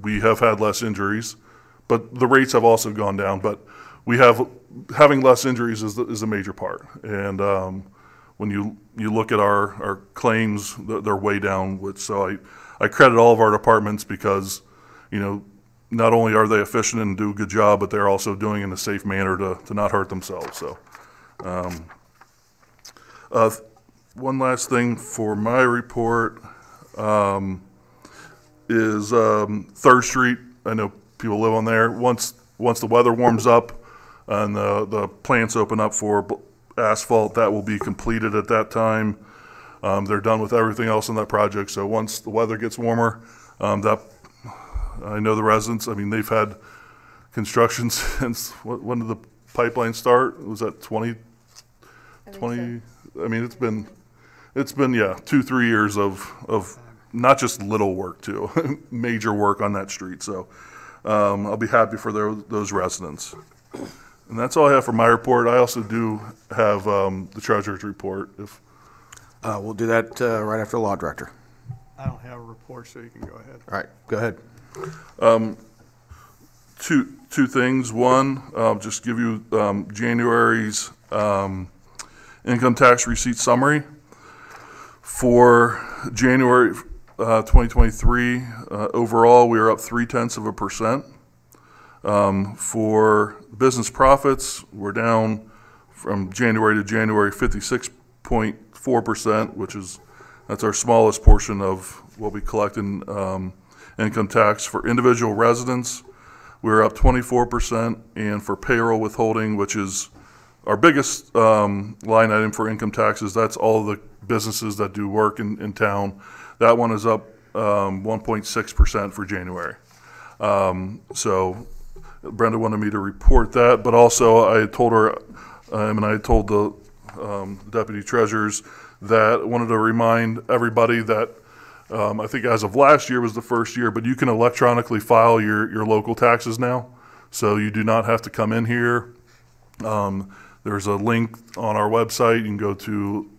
we have had less injuries, but the rates have also gone down. But we have, having less injuries is, is a major part. And um, when you, you look at our, our claims, they're way down, which, so I, I credit all of our departments because, you know, not only are they efficient and do a good job, but they're also doing it in a safe manner to, to not hurt themselves, so. um, uh, One last thing for my report, um, is, um, Third Street, I know people live on there, once, once the weather warms up and the, the plants open up for asphalt, that will be completed at that time. Um, they're done with everything else in that project, so once the weather gets warmer, um, that, I know the residents, I mean, they've had construction since, wh- when did the pipeline start? Was that twenty, twenty, I mean, it's been, it's been, yeah, two, three years of, of not just little work too, major work on that street, so, um, I'll be happy for their, those residents. And that's all I have for my report. I also do have, um, the treasurer's report, if, Uh, we'll do that, uh, right after the law director. I don't have a report, so you can go ahead. All right, go ahead. Two, two things. One, uh, just give you, um, January's, um, income tax receipt summary. For January, uh, twenty twenty-three, uh, overall, we are up three tenths of a percent. Um, for business profits, we're down from January to January fifty-six point four percent, which is, that's our smallest portion of what we collect in, um, income tax. For individual residents, we're up twenty-four percent, and for payroll withholding, which is our biggest um, line item for income taxes, that's all the businesses that do work in, in town. That one is up um, 1.6% for January. Um, So Brenda wanted me to report that, but also I told her, um, and I told the um, deputy treasurers that I wanted to remind everybody that um, I think as of last year was the first year, but you can electronically file your, your local taxes now. So you do not have to come in here. Um, there's a link on our website. You can go to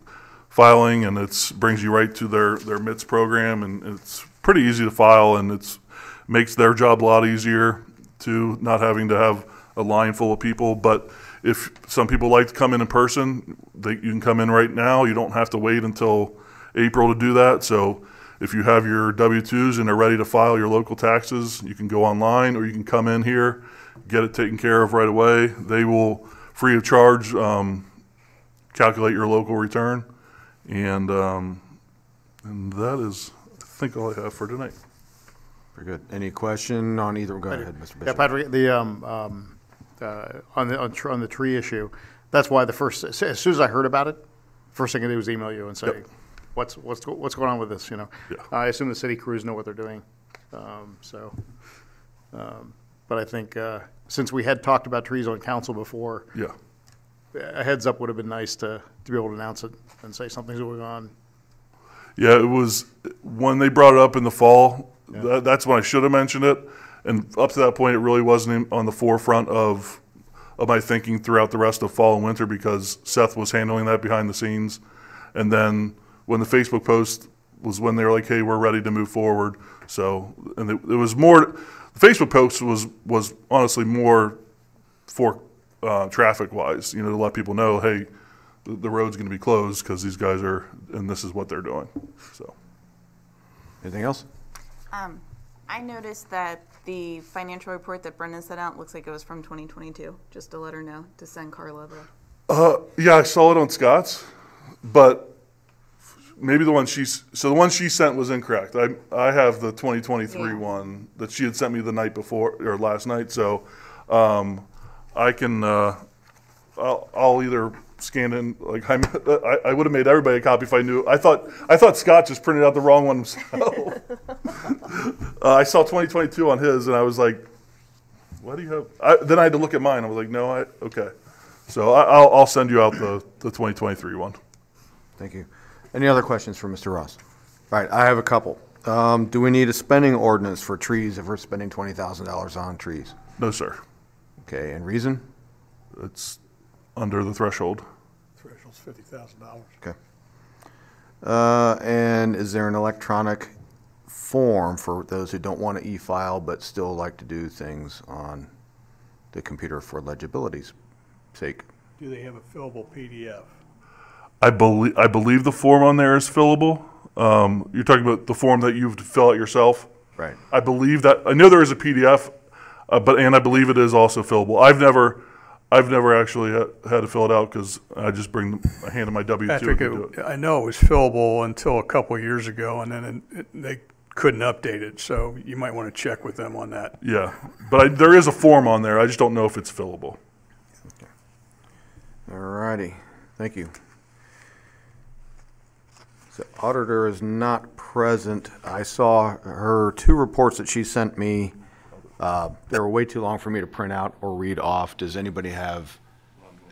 filing and it brings you right to their, their MITS program and it's pretty easy to file and it makes their job a lot easier to not having to have a line full of people. But if some people like to come in in person, they, you can come in right now. You don't have to wait until April to do that. So if you have your W-2s and are ready to file your local taxes, you can go online or you can come in here, get it taken care of right away. They will, free of charge, um, calculate your local return. And, um, and that is, I think, all I have for tonight. Very good. Any question on either? Go ahead, Mr. Bishop. Yeah, Patrick, the, um, um, uh, on the, on tr- on the tree issue, that's why the first, as as soon as I heard about it, first thing I did was email you and say, Yep. What's, what's, what's going on with this, you know? Yeah. I assume the city crews know what they're doing, um, so, um, but I think, uh, since we had talked about trees on council before, Yeah. a heads up would have been nice to, to be able to announce it and say something's going on. Yeah, it was, when they brought it up in the fall, that, that's when I should have mentioned it. And up to that point, it really wasn't on the forefront of, of my thinking throughout the rest of fall and winter because Seth was handling that behind the scenes. And then when the Facebook post was when they were like, hey, we're ready to move forward. So, and it, it was more, the Facebook post was, was honestly more for, uh, traffic wise, you know, to let people know, hey, the, the road's gonna be closed because these guys are, and this is what they're doing, so. Anything else? Um, I noticed that the financial report that Brendan sent out looks like it was from 2022, just to let her know, to send Carla the. Uh, yeah, I saw it on Scott's, but maybe the one she's, so the one she sent was incorrect. I, I have the 2023 Yeah. one that she had sent me the night before, or last night, so, um, I can, uh, I'll, I'll either scan in, like, I'm, I, I would have made everybody a copy if I knew. I thought, I thought Scott just printed out the wrong one himself. Uh, I saw 2022 on his and I was like, why do you have, I, then I had to look at mine. I was like, no, I, okay. So I, I'll, I'll send you out the, the 2023 one. Thank you. Any other questions for Mr. Ross? All right, I have a couple. Um, do we need a spending ordinance for trees if we're spending twenty thousand dollars on trees? No, sir. Okay, and reason? It's under the threshold. Threshold's fifty thousand dollars. Okay. Uh, and is there an electronic form for those who don't want to e-file but still like to do things on the computer for legibility's sake? Do they have a fillable PDF? I believe, I believe the form on there is fillable. Um, you're talking about the form that you have to fill out yourself? Right. I believe that, I know there is a PDF, uh, but, and I believe it is also fillable. I've never, I've never actually had, had to fill it out because I just bring, the- I hand in my W two Patrick, it- it. I know it was fillable until a couple of years ago, and then it- it- they couldn't update it, so you might want to check with them on that. Yeah, but I, there is a form on there. I just don't know if it's fillable. All righty, thank you. The auditor is not present. I saw her two reports that she sent me. Uh, They were way too long for me to print out or read off. Does anybody have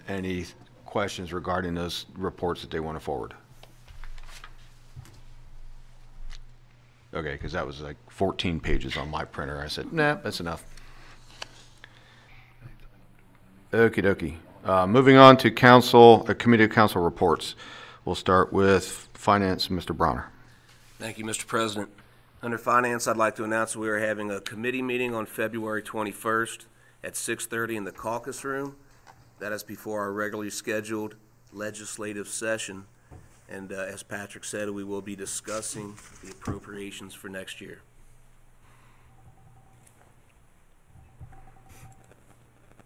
any questions regarding those reports that they want to forward? Okay, because that was like 14 pages on my printer. I said, nah, that's enough. Okey dokey. Uh, moving on to council, uh, committee of council reports. We'll start with finance, Mr. Bronner. Thank you, Mr. President. Under Finance, I'd like to announce we are having a committee meeting on February 21st at 6:30 in the caucus room. That is before our regularly scheduled legislative session. And uh, as Patrick said, we will be discussing the appropriations for next year.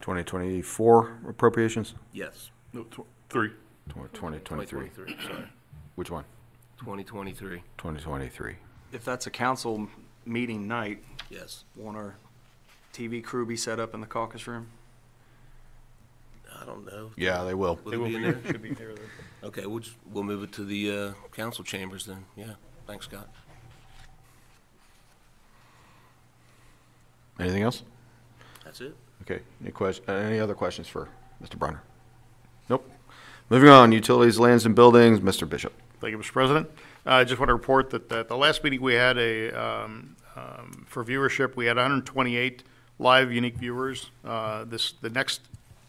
2024 appropriations? Yes, No, tw- Three. 2023. 2023, sorry, Which one? 2023, 2023. If that's a council meeting night, yes. won't our TV crew be set up in the caucus room? I don't know. Yeah, they will. Will it be in there? Okay, we'll, just- we'll move it to the uh, council chambers then, yeah. Thanks, Scott. Anything else? That's it. Okay, any question, uh, any other questions for Mr. Bronner? Nope. Moving on, utilities, lands and buildings, Mr. Bishop. Thank you, Mr. President. Uh, I just want to report that at the last meeting we had a, um, um, for viewership, we had 128 live unique viewers. Uh, This, the next,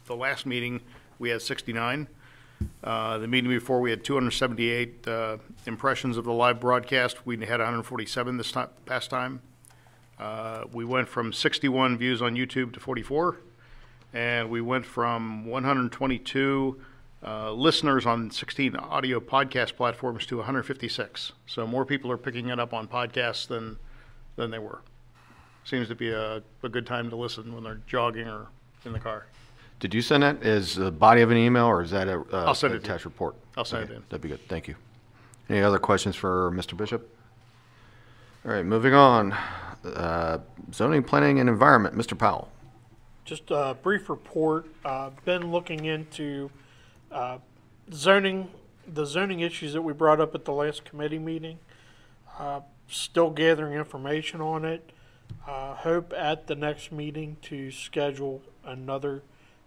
the last meeting, we had 69. Uh, The meeting before, we had 278 uh, impressions of the live broadcast. We had 147 this time, past time. Uh, We went from 61 views on YouTube to 44, and we went from 122 uh, listeners on 16 audio podcast platforms to 156. So more people are picking it up on podcasts than than they were. Seems to be a, a good time to listen when they're jogging or in the car. Did you send that as the body of an email, or is that a? uh, I'll send it to you. Attached report? I'll send Okay, it in. That'd be good, thank you. Any other questions for Mr. Bishop? All right, moving on. Uh, Zoning, planning, and environment, Mr. Powell. Just a brief report. Uh, been looking into uh, zoning, the zoning issues that we brought up at the last committee meeting. Uh, still gathering information on it. uh, hope at the next meeting to schedule another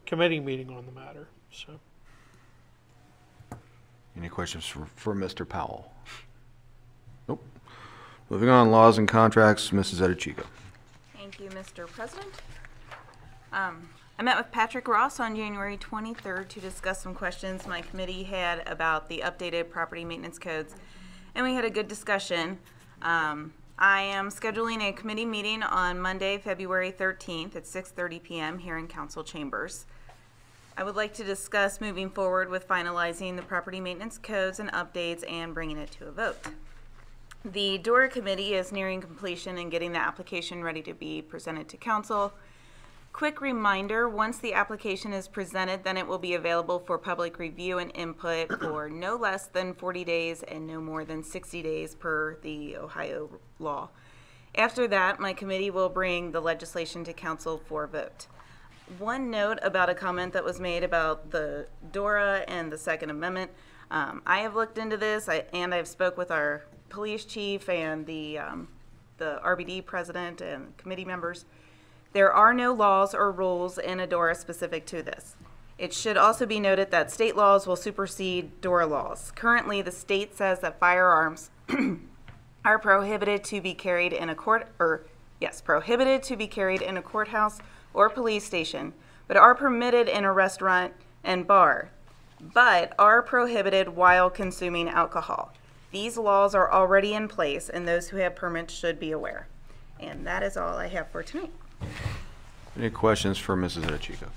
committee meeting on the matter. So, Any questions for, for Mr. Powell? Nope. Moving on, laws and contracts, Mrs. Edichico. Thank you, Mr. President. Um, I met with Patrick Ross on January 23rd to discuss some questions my committee had about the updated property maintenance codes, and we had a good discussion. Um, I am scheduling a committee meeting on Monday, February 13th at 6:30 PM here in council chambers. I would like to discuss moving forward with finalizing the property maintenance codes and updates and bringing it to a vote. The DORA committee is nearing completion and getting the application ready to be presented to council. Quick reminder, once the application is presented, then it will be available for public review and input for no less than 40 days and no more than 60 days per the Ohio law. After that, my committee will bring the legislation to council for vote. One note about a comment that was made about the DORA and the Second Amendment. Um, I have looked into this, I, and I've spoke with our police chief and the, um, the RBD president and committee members. There are no laws or rules in ADORA specific to this. It should also be noted that state laws will supersede DORA laws. Currently, the state says that firearms are prohibited to be carried in a court, or, yes, prohibited to be carried in a courthouse or police station, but are permitted in a restaurant and bar, but are prohibited while consuming alcohol. These laws are already in place, and those who have permits should be aware. And that is all I have for tonight. Any questions for Mrs. Edichico?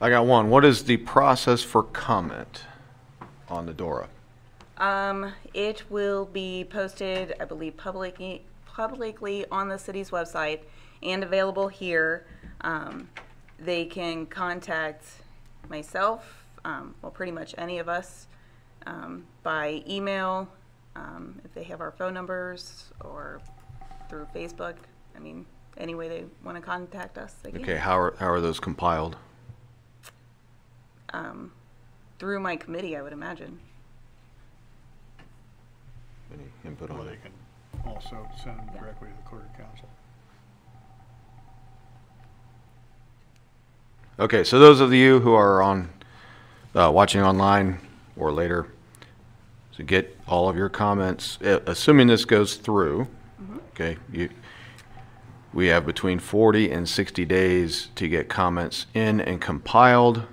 I got one. What is the process for comment on the DORA? Um, it will be posted, I believe, publicly, publicly on the city's website and available here. Um, they can contact myself, um, well, pretty much any of us, um, by email, um, if they have our phone numbers, or through Facebook. I mean, any way they want to contact us, they can. Okay, how are, how are those compiled? Um, through my committee, I would imagine. Any input Or on they that? can also send them directly to the clerk of council. Okay, so those of you who are on, uh, watching online or later, to get all of your comments, uh, assuming this goes through, okay, you, we have between 40 and 60 days to get comments in and compiled.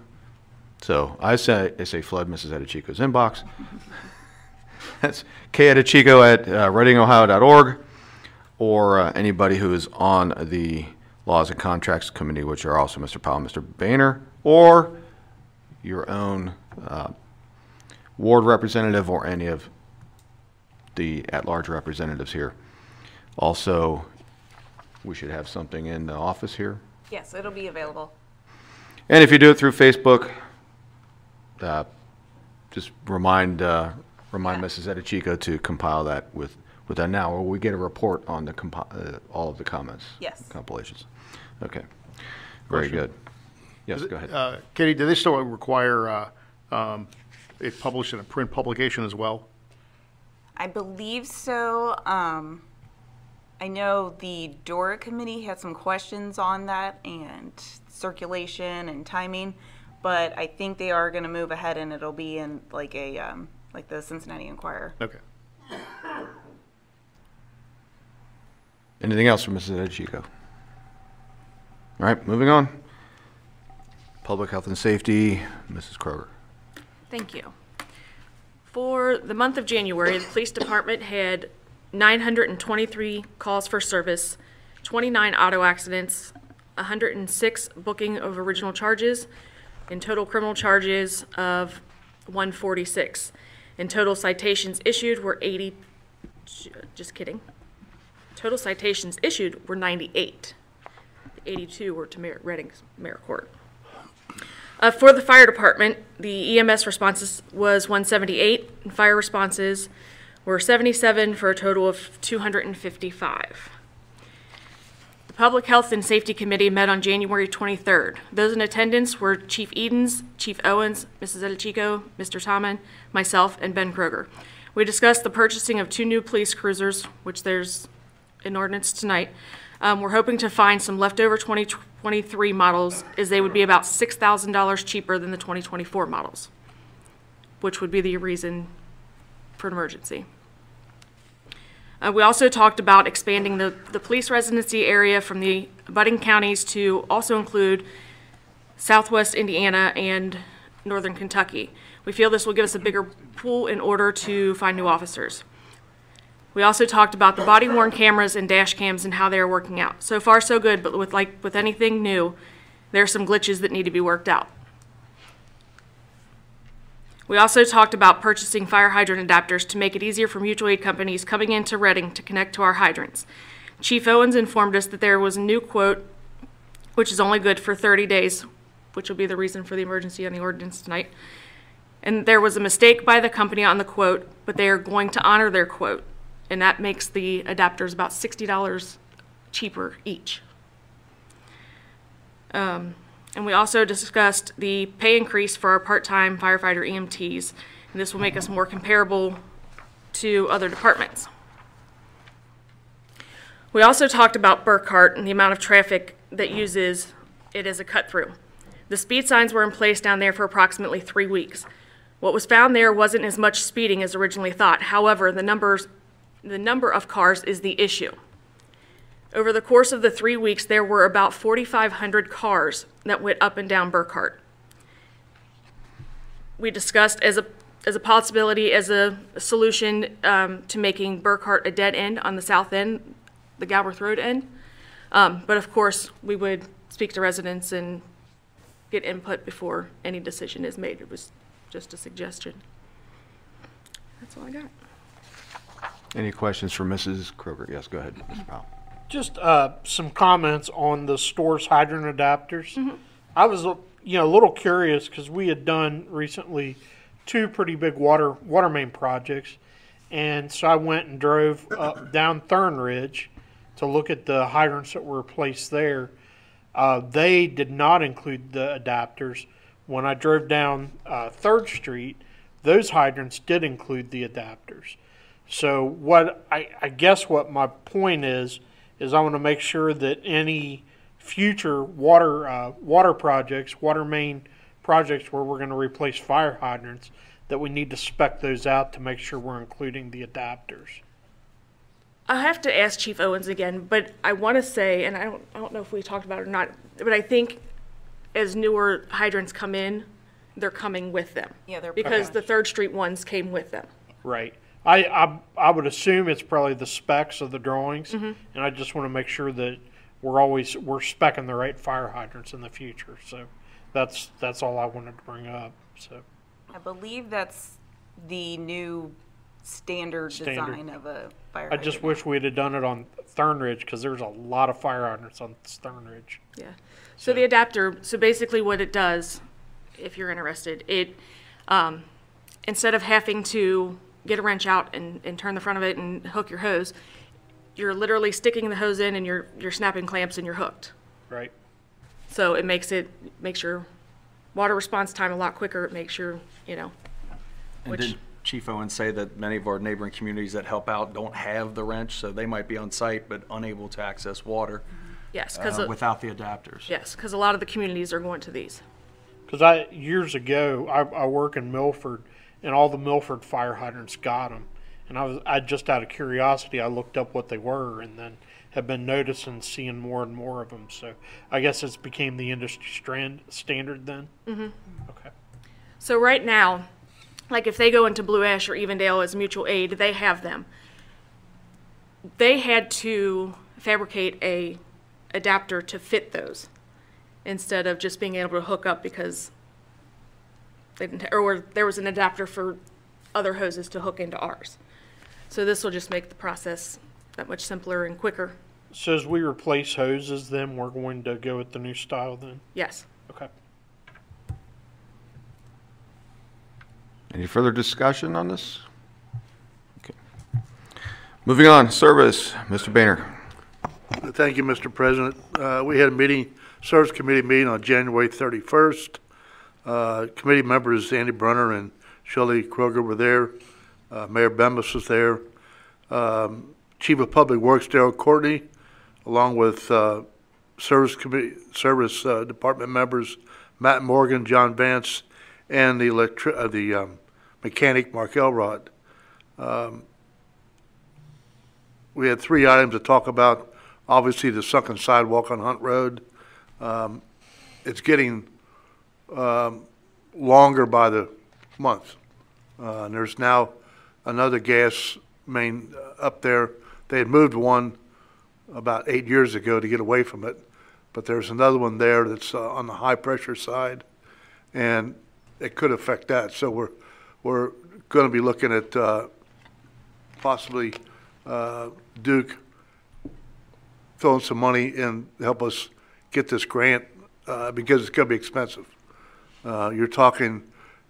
So I say, I say flood Mrs. Edichico's inbox. That's kedichico at uh, readingohio.org or uh, anybody who is on the Laws and Contracts Committee, which are also Mr. Powell, Mr. Boehner, or your own uh, ward representative or any of the at-large representatives here. Also, we should have something in the office here. Yes, it'll be available. And if you do it through Facebook, uh, just remind, uh, remind Mrs. Edichico to compile that with, with that now, or we get a report on the compi, uh, all of the comments. Yes. Compilations. Okay. Very good. Yes, go ahead. Uh, Katie, do they still require uh, um, it published in a print publication as well? I believe so. Um, I know the DORA committee had some questions on that and circulation and timing, but I think they are going to move ahead and it'll be in like a um, like the Cincinnati Enquirer. Okay. Anything else from Mrs. Edichico? All right, moving on. Public health and safety, Mrs. Kroger. Thank you. For the month of January, the police department had 923 calls for service, 29 auto accidents, 106 booking of original charges, and total criminal charges of 146. And total citations issued were 80, just kidding. Total citations issued were 98. 82 were to Mer- Reading's Mayor Court. Uh, for the fire department, the EMS responses was 178, and fire responses were 77 for a total of 255. The Public Health and Safety Committee met on January 23rd. Those in attendance were Chief Edens, Chief Owens, Mrs. Edichico, Mr. Tomlin, myself, and Ben Kroger. We discussed the purchasing of two new police cruisers, which there's an ordinance tonight. Um, We're hoping to find some leftover 2023 models, as they would be about $6,000 cheaper than the 2024 models, which would be the reason for an emergency. Uh, we also talked about expanding the, the police residency area from the abutting counties to also include southwest Indiana and northern Kentucky. We feel this will give us a bigger pool in order to find new officers. We also talked about the body worn cameras and dash cams and how they are working out. So far, so good, but with like with anything new, there are some glitches that need to be worked out. We also talked about purchasing fire hydrant adapters to make it easier for mutual aid companies coming into Reading to connect to our hydrants. Chief Owens informed us that there was a new quote, which is only good for 30 days, which will be the reason for the emergency on the ordinance tonight. And there was a mistake by the company on the quote, but they are going to honor their quote. And that makes the adapters about $60 cheaper each. Um, and we also discussed the pay increase for our part-time firefighter EMTs. And this will make us more comparable to other departments. We also talked about Burkhart and the amount of traffic that uses it as a cut-through. The speed signs were in place down there for approximately three weeks. What was found there wasn't as much speeding as originally thought. However, the numbers, the number of cars is the issue. Over the course of the three weeks, there were about 4,500 cars that went up and down Burkhart. We discussed as a, as a possibility, as a solution um, to making Burkhart a dead end on the south end, the Galbraith Road end. Um, but of course, we would speak to residents and get input before any decision is made. It was just a suggestion. That's all I got. Any questions for Mrs. Kroger? Yes, go ahead. Powell. Just uh, some comments on the Storz hydrant adapters. I was, uh, you know, a little curious because we had done recently two pretty big water water main projects, and so I went and drove up down Thorn Ridge to look at the hydrants that were placed there. Uh, they did not include the adapters. When I drove down uh, Third Street, those hydrants did include the adapters. So what I, I guess what my point is is I want to make sure that any future water uh, water projects, water main projects where we're going to replace fire hydrants, that we need to spec those out to make sure we're including the adapters. I have to ask Chief Owens again, but I want to say, and I don't, I don't know if we talked about it or not, but I think as newer hydrants come in, they're coming with them. Yeah, they're Because Okay. the Third Street ones came with them. Right. I, I I would assume it's probably the specs of the drawings, and I just want to make sure that we're always we're specking the right fire hydrants in the future. So that's that's all I wanted to bring up. So I believe that's the new standard Standard. design of a fire I just wish we'd have done it on Thorn Ridge because there's a lot of fire hydrants on Thorn Ridge. Yeah. So the adapter, so basically what it does, if you're interested, it, um, instead of having to get a wrench out and, and turn the front of it and hook your hose, you're literally sticking the hose in and you're, you're snapping clamps and you're hooked. Right. So it makes it, makes your water response time a lot quicker. It makes your, you know, And which, did Chief Owens say that many of our neighboring communities that help out don't have the wrench, so they might be on site but unable to access water yes, because, uh, without the adapters? yes, because a lot of the communities are going to these. Because I years ago I, I work in Milford, and all the Milford fire hydrants got them, and I was I just out of curiosity I looked up what they were, and then have been noticing seeing more and more of them. So I guess it's became the industry strand standard then. Mm-hmm. Okay. So right now, like if they go into Blue Ash or Evendale as mutual aid, they have them. They had to fabricate a adapter to fit those instead of just being able to hook up because they didn't, or there was an adapter for other hoses to hook into ours. So this will just make the process that much simpler and quicker. So as we replace hoses, then we're going to go with the new style then. Yes. Okay. Any further discussion on this? Okay. Moving on, service, Mr. Boehner. Thank you, Mr. President. Uh, We had a meeting, Service Committee meeting on January 31st. Uh, Committee members Andy Brunner and Shelley Kroger were there. Uh, Mayor Bemmes was there. Um, Chief of Public Works Darrell Courtney, along with uh, Service Committee, Service uh, Department members Matt Morgan, John Vance, and the electri- uh, the um, mechanic Mark Elrod. Um, We had three items to talk about. Obviously, the sunken sidewalk on Hunt Road. Um, It's getting um, longer by the month. Uh, And there's now another gas main uh, up there. They had moved one about eight years ago to get away from it, but there's another one there that's uh, on the high-pressure side, and it could affect that. So we're, we're going to be looking at uh, possibly uh, Duke throwing some money in to help us get this grant, uh, because it's going to be expensive. Uh, You're talking,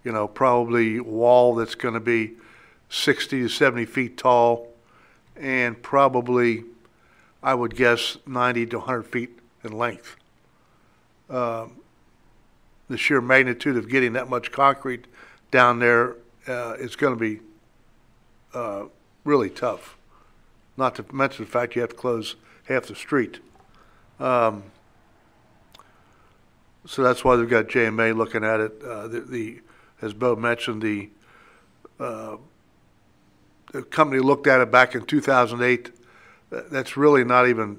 you know, probably a wall that's going to be 60 to 70 feet tall, and probably, I would guess, 90 to 100 feet in length. Um, The sheer magnitude of getting that much concrete down there uh, is going to be uh, really tough. Not to mention the fact you have to close half the street. Um, So that's why they've got JMA looking at it. Uh, The, the- as Bo mentioned, the, uh, the company looked at it back in 2008. That's really not even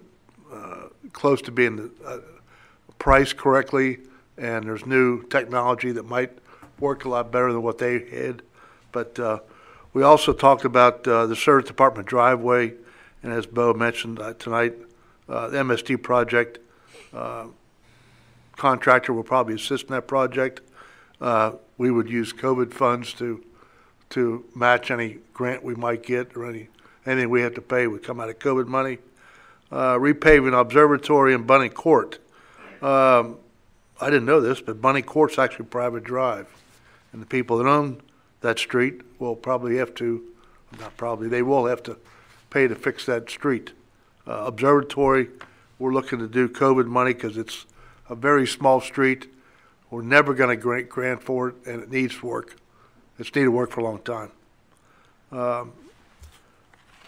uh, close to being uh, priced correctly, and there's new technology that might work a lot better than what they had. But uh, we also talked about uh, the service department driveway, and as Bo mentioned tonight, the MSD project, contractor will probably assist in that project. Uh, We would use COVID funds to, to match any grant we might get, or any, anything we have to pay would come out of COVID money. Uh, Repaving Observatory and Bunny Court. Um, I didn't know this, but Bunny Court's actually private drive. And the people that own that street will probably have to, not probably, they will have to pay to fix that street. Uh, Observatory, we're looking to do COVID money because it's a very small street. We're never going to grant, for it, and it needs work. It's needed work for a long time. Um,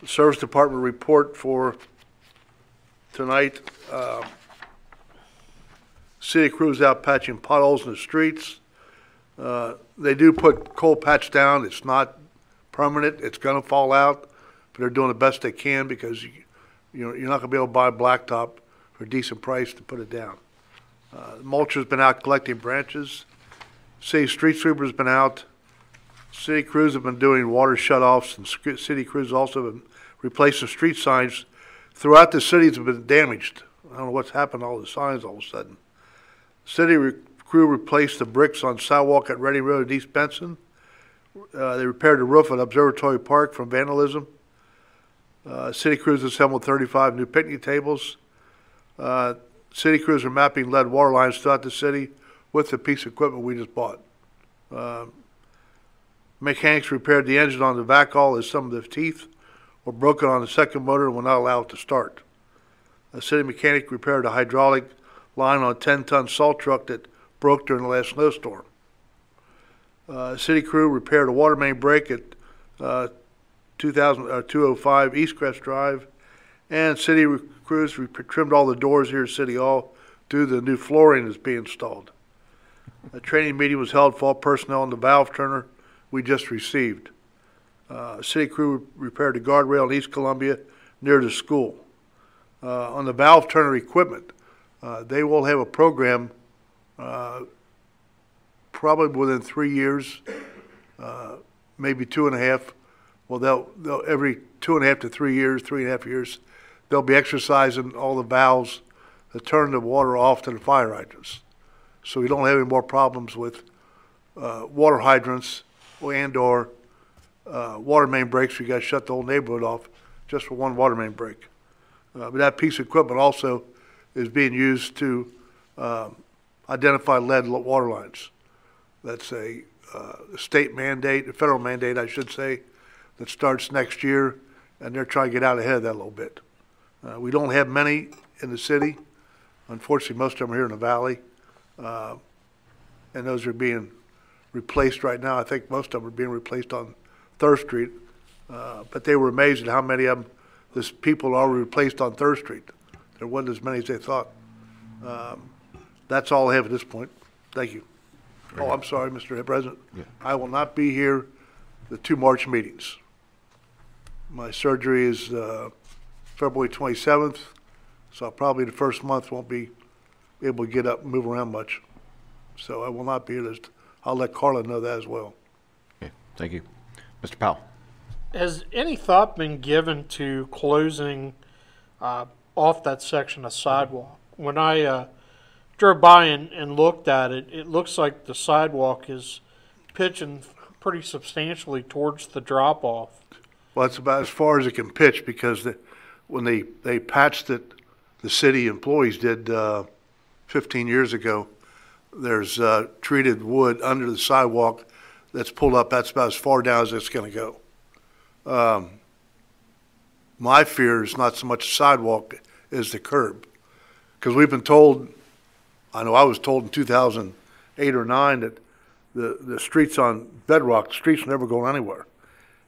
Service Department report for tonight. uh, City crews out patching potholes in the streets. Uh, They do put coal patch down. It's not permanent. It's going to fall out, but they're doing the best they can because you, you know, you're not going to be able to buy blacktop for a decent price to put it down. Uh, Mulcher's been out collecting branches. City street sweeper's been out. City crews have been doing water shut-offs, and city crews also have been replacing street signs throughout the city that have been damaged. I don't know what's happened to all the signs all of a sudden. City re- crew replaced the bricks on sidewalk at Reading Road East Benson. Uh, they repaired the roof at Observatory Park from vandalism. Uh, city crews assembled thirty-five new picnic tables. Uh, city crews are mapping lead water lines throughout the city with the piece of equipment we just bought. Uh, Mechanics repaired the engine on the VACall as some of the teeth were broken on the second motor and will not allow it to start. A city mechanic repaired a hydraulic line on a 10-ton salt truck that broke during the last snowstorm. Uh, City crew repaired a water main break at uh, 2000, uh, 205 East Crest Drive, and city re- crews re- trimmed all the doors here at City Hall to the new flooring that's being installed. A training meeting was held for all personnel on the valve turner we just received. Uh, City crew repaired a guardrail in East Columbia near the school. Uh, On the valve turner equipment, uh, they will have a program uh, probably within three years, uh, maybe two and a half. Well, they'll, they'll, every two and a half to three years, three and a half years, they'll be exercising all the valves that turn the water off to the fire hydrants. So we don't have any more problems with uh, water hydrants and/or uh, water main breaks. We got to shut the whole neighborhood off just for one water main break. Uh, But that piece of equipment also is being used to um, identify lead water lines. That's a uh, state mandate, a federal mandate, I should say, that starts next year, and they're trying to get out ahead of that a little bit. Uh, We don't have many in the city. Unfortunately, most of them are here in the valley. Uh, And those are being replaced right now. I think most of them are being replaced on Third Street. Uh, But they were amazed at how many of them this people are replaced on Third Street. There wasn't as many as they thought. Um, That's all I have at this point. Thank you. Oh, I'm sorry, Mr. President. I will not be here the two March meetings. My surgery is uh, February 27th, so probably the first month won't be able to get up and move around much. So I will not be here. I'll let Carla know that as well. Okay, thank you. Mr. Powell? Has any thought been given to closing uh, off that section of sidewalk? When I uh, drove by and, and looked at it, it looks like the sidewalk is pitching pretty substantially towards the drop off. Well, it's about as far as it can pitch because the, when they, they patched it, the city employees did, uh, fifteen years ago, there's, uh, treated wood under the sidewalk that's pulled up, that's about as far down as it's gonna go. Um, my fear is not so much the sidewalk as the curb. Cause we've been told, I know I was told in two thousand eight or nine that the, the streets on Bedrock, the streets never going anywhere.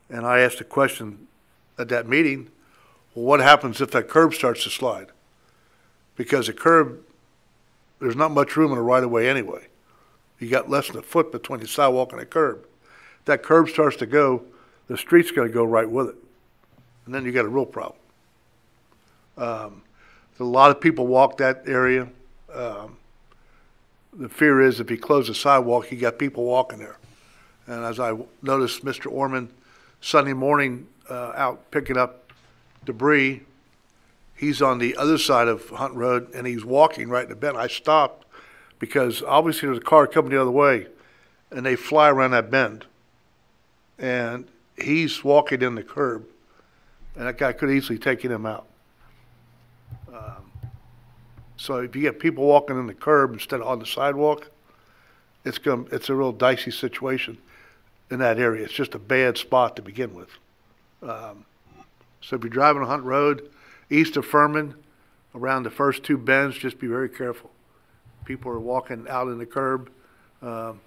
And I asked a question at that meeting, well, what happens if that curb starts to slide? Because a curb, there's not much room in a right of way anyway. You got less than a foot between the sidewalk and the curb. If That curb starts to go, the street's gonna go right with it. And then you got a real problem. Um, a lot of people walk that area. Um, the fear is if you close the sidewalk, you got people walking there. And as I noticed Mr. Orman Sunday morning uh, out picking up debris, he's on the other side of Hunt Road and he's walking right in the bend. I stopped because obviously there's a car coming the other way and they fly around that bend. And he's walking in the curb and that guy could easily taken him out. Um, So if you get people walking in the curb instead of on the sidewalk, it's going, it's a real dicey situation in that area. It's just a bad spot to begin with. Um, So if you're driving on Hunt Road, east of Furman, around the first two bends, just be very careful. People are walking out in the curb. Um,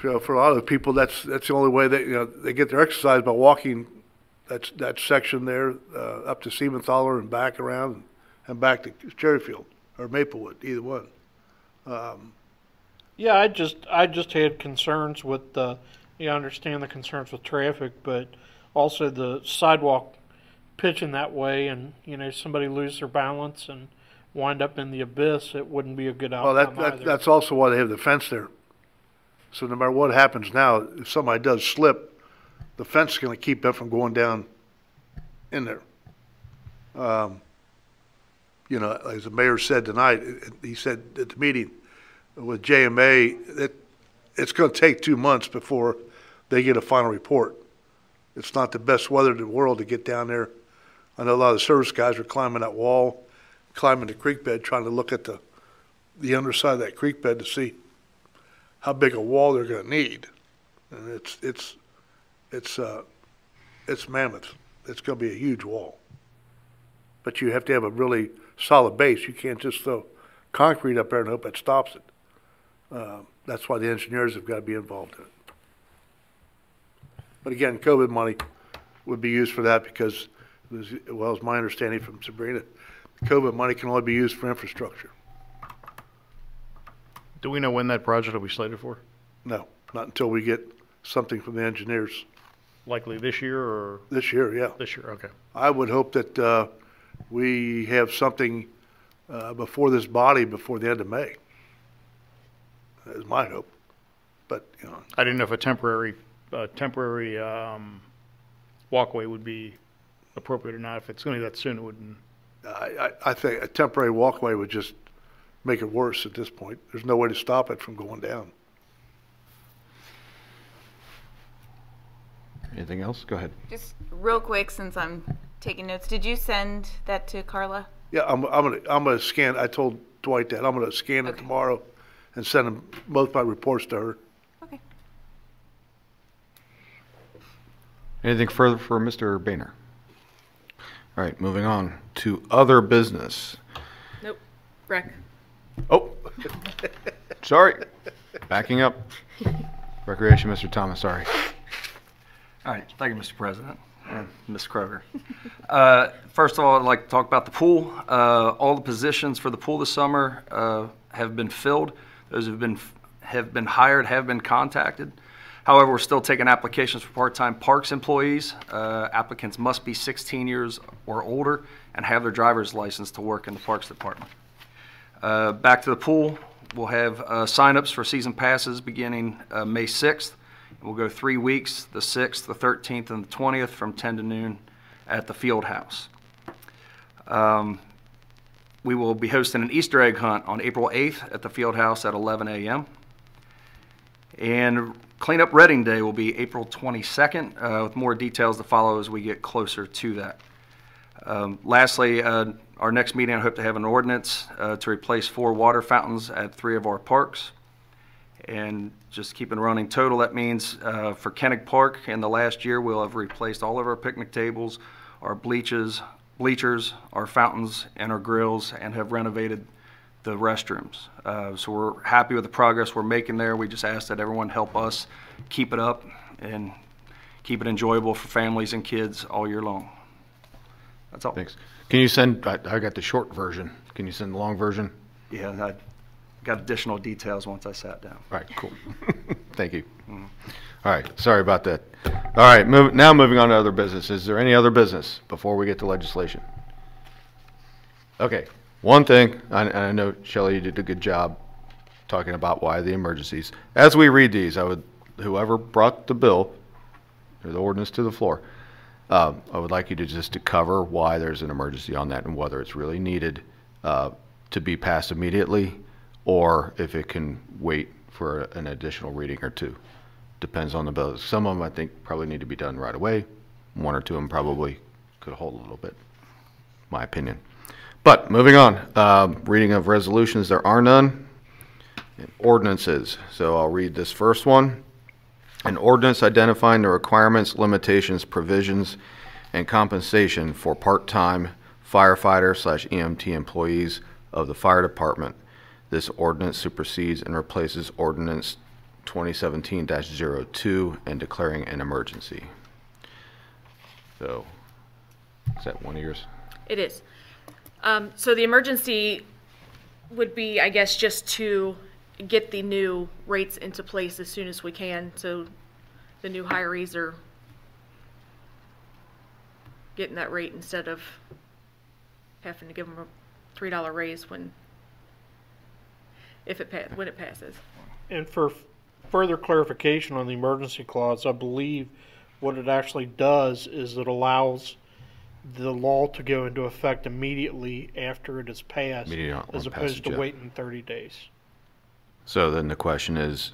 So for a lot of people, that's, that's the only way that you know, they get their exercise by walking that, that section there, uh, up to Siementhaler and back around and back to Cherryfield or Maplewood, either one. Um, Yeah, I just I just had concerns with the. You understand the concerns with traffic, but also the sidewalk pitching that way, and you know somebody lose their balance and wind up in the abyss. It wouldn't be a good Well, that, outcome that, that's also why they have the fence there. So no matter what happens now, if somebody does slip, the fence is gonna keep them from going down in there. Um, you know, as the mayor said tonight, it- it- he said at the meeting with JMA, that it's gonna take two months before they get a final report. It's not the best weather in the world to get down there. I know a lot of the service guys are climbing that wall, climbing the creek bed, trying to look at the, the underside of that creek bed to see how big a wall they're gonna need. And it's, it's, it's, uh, it's mammoth. It's gonna be a huge wall. But you have to have a really solid base. You can't just throw concrete up there and hope it stops it. Uh, that's why the engineers have gotta be involved in it. But again, COVID money would be used for that because, as well as my understanding from Sabrina, COVID money can only be used for infrastructure. Do we know when that project will be slated for? No, not until we get something from the engineers. Likely this year or This year, yeah. this year? Okay. I would hope that uh, we have something uh, before this body before the end of May. That is my hope. But, you know, I didn't know if a temporary, uh, temporary, um, walkway would be appropriate or not. If it's gonna be that soon, it wouldn't. I, I I think a temporary walkway would just make it worse at this point. There's no way to stop it from going down. Anything else? Go ahead. Just real quick, since I'm taking notes, did you send that to Carla? Yeah, I'm, I'm gonna, I'm gonna scan, I told Dwight that, I'm gonna scan it tomorrow and send them both my reports to her. Okay. Anything further for Mr. Boehner? All right, moving on to other business. Nope. Rec. Oh, sorry. Backing up. Recreation, Mr. Thomas, sorry. All right, thank you, Mr. President. and Ms. Kroger. Uh, First of all, I'd like to talk about the pool. Uh, All the positions for the pool this summer uh, have been filled. Those have been, have been hired, have been contacted. However, we're still taking applications for part-time parks employees. Uh, Applicants must be 16 years or older and have their driver's license to work in the Parks Department. Uh, Back to the pool, we'll have uh, signups for season passes beginning uh, May 6th. We'll go three weeks, the 6th, the 13th, and the 20th, from 10 to noon at the field house. Um, We will be hosting an Easter egg hunt on April 8th at the field house at 11 a.m. And Cleanup Reading Day will be April 22nd, uh, with more details to follow as we get closer to that. Um, Lastly, uh, our next meeting, I hope to have an ordinance uh, to replace four water fountains at three of our parks. And just keeping running total, that means uh, for Kenneck Park, in the last year, we'll have replaced all of our picnic tables, our bleachers, bleachers, our fountains, and our grills, and have renovated the restrooms. Uh, So we're happy with the progress we're making there. We just ask that everyone help us keep it up and keep it enjoyable for families and kids all year long. That's all. Thanks. Can you send, I, I got the short version. Can you send the long version? Yeah, I got additional details once I sat down. All right, cool. Thank you. All right, sorry about that. All right, move, now moving on to other business. Is there any other business before we get to legislation? Okay, one thing, and I know Shelley, you did a good job talking about why the emergencies. As we read these, I would, whoever brought the bill or the ordinance to the floor, um, I would like you to just to cover why there's an emergency on that and whether it's really needed uh, to be passed immediately or if it can wait for an additional reading or two. Depends on the bills. Some of them I think probably need to be done right away. One or two of them probably could hold a little bit, my opinion. But moving on, um, reading of resolutions, there are none. And Ordinances, so I'll read this first one. An ordinance identifying the requirements, limitations, provisions, and compensation for part-time firefighter slash EMT employees of the fire department. This ordinance supersedes and replaces ordinance 2017-02 and declaring an emergency. So, is that one of yours? It is. Um, so the emergency would be, I guess, just to get the new rates into place as soon as we can, so the new hirees are getting that rate instead of having to give them a three dollar raise when, if it when it passes. And for further clarification on the emergency clause, I believe what it actually does is it allows the law to go into effect immediately after it is passed, Immediate as on opposed passage, to yeah. waiting 30 days. So then the question is,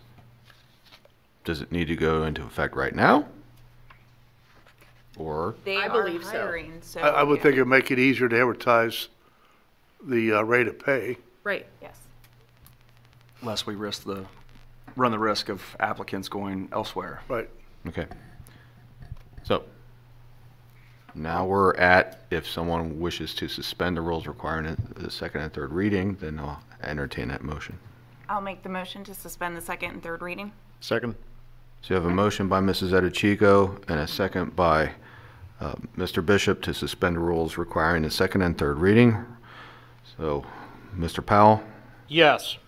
does it need to go into effect right now? Or, They I are believe so. hiring, so. I, I would think it'd make it easier to advertise the uh, rate of pay. Right. Yes. Lest we risk the, run the risk of applicants going elsewhere. Right. okay. So, now we're at, if someone wishes to suspend the rules requiring it- the second and third reading, then I'll entertain that motion. I'll make the motion to suspend the second and third reading. Second. So you have a motion by Mrs. Edichico and a second by uh, Mr. Bishop to suspend the rules requiring the second and third reading. So, Mr. Powell, Yes.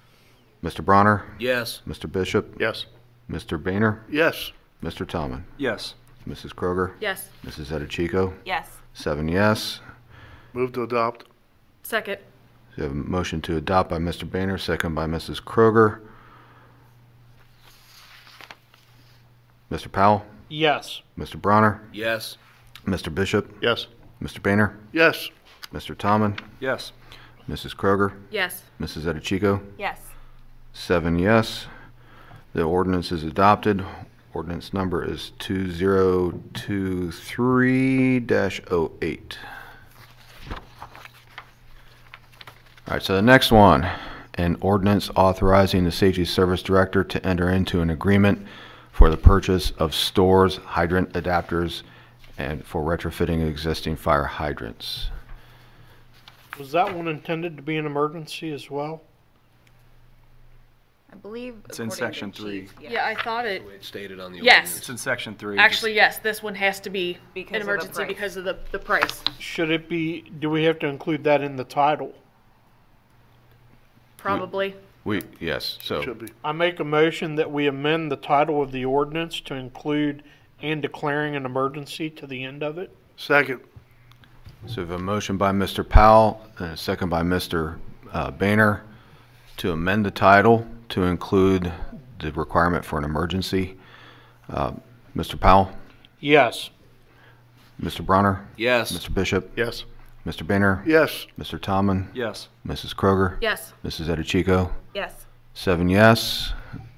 Mr. Bronner, Yes. Mr. Bishop, Yes. Mr. Boehner, Yes. Mr. Tallman, Yes. Mrs. Kroger, Yes. Mrs. Edichico, Yes. seven yes. Move to adopt. Second. So you have a motion to adopt by Mr. Boehner, second by Mrs. Kroger. Mr. Powell, Yes. Mr. Bronner, Yes. Mr. Bishop, Yes. Mr. Boehner, Yes. Mr. Tallman, Yes. Mrs. Kroger, Yes. Mrs. Edichico, Yes. seven yes. The ordinance is adopted. Ordinance number is 2023-08. All right, so the next one, an ordinance authorizing the Safety Service Director to enter into an agreement for the purchase of Storz, hydrant adapters, and for retrofitting existing fire hydrants. Was that one intended to be an emergency as well? I believe. It's in according to section the three. chief, Yeah, I thought it, It's stated on the Yes. It's in section three. actually, yes, this one has to be Because an of the emergency price. because of the, the price, Should it be, do we have to include that in the title? probably. We, yes, so. Should be. I make a motion that we amend the title of the ordinance to include and declaring an emergency to the end of it. Second. So we have a motion by Mr. Powell and a second by Mr. uh, Boehner to amend the title to include the requirement for an emergency. Uh, Mr. Powell, Yes. Mr. Bronner, Yes. Mr. Bishop, Yes. Mr. Boehner, Yes. Mr. Tomlin, Yes. Mrs. Kroger, Yes, Mrs. Edichico, Yes. seven yes.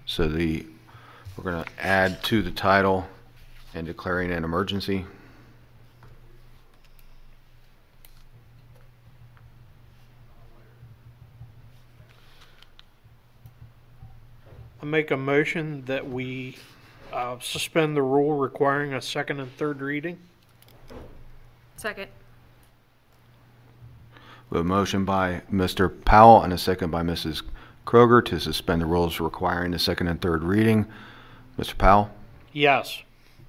So the, we're going to add to the title and declaring an emergency. I make a motion that we uh, suspend the rule requiring a second and third reading. second. We have a motion by Mr. Powell and a second by Mrs. Kroger to suspend the rules requiring the second and third reading. Mr. Powell, Yes.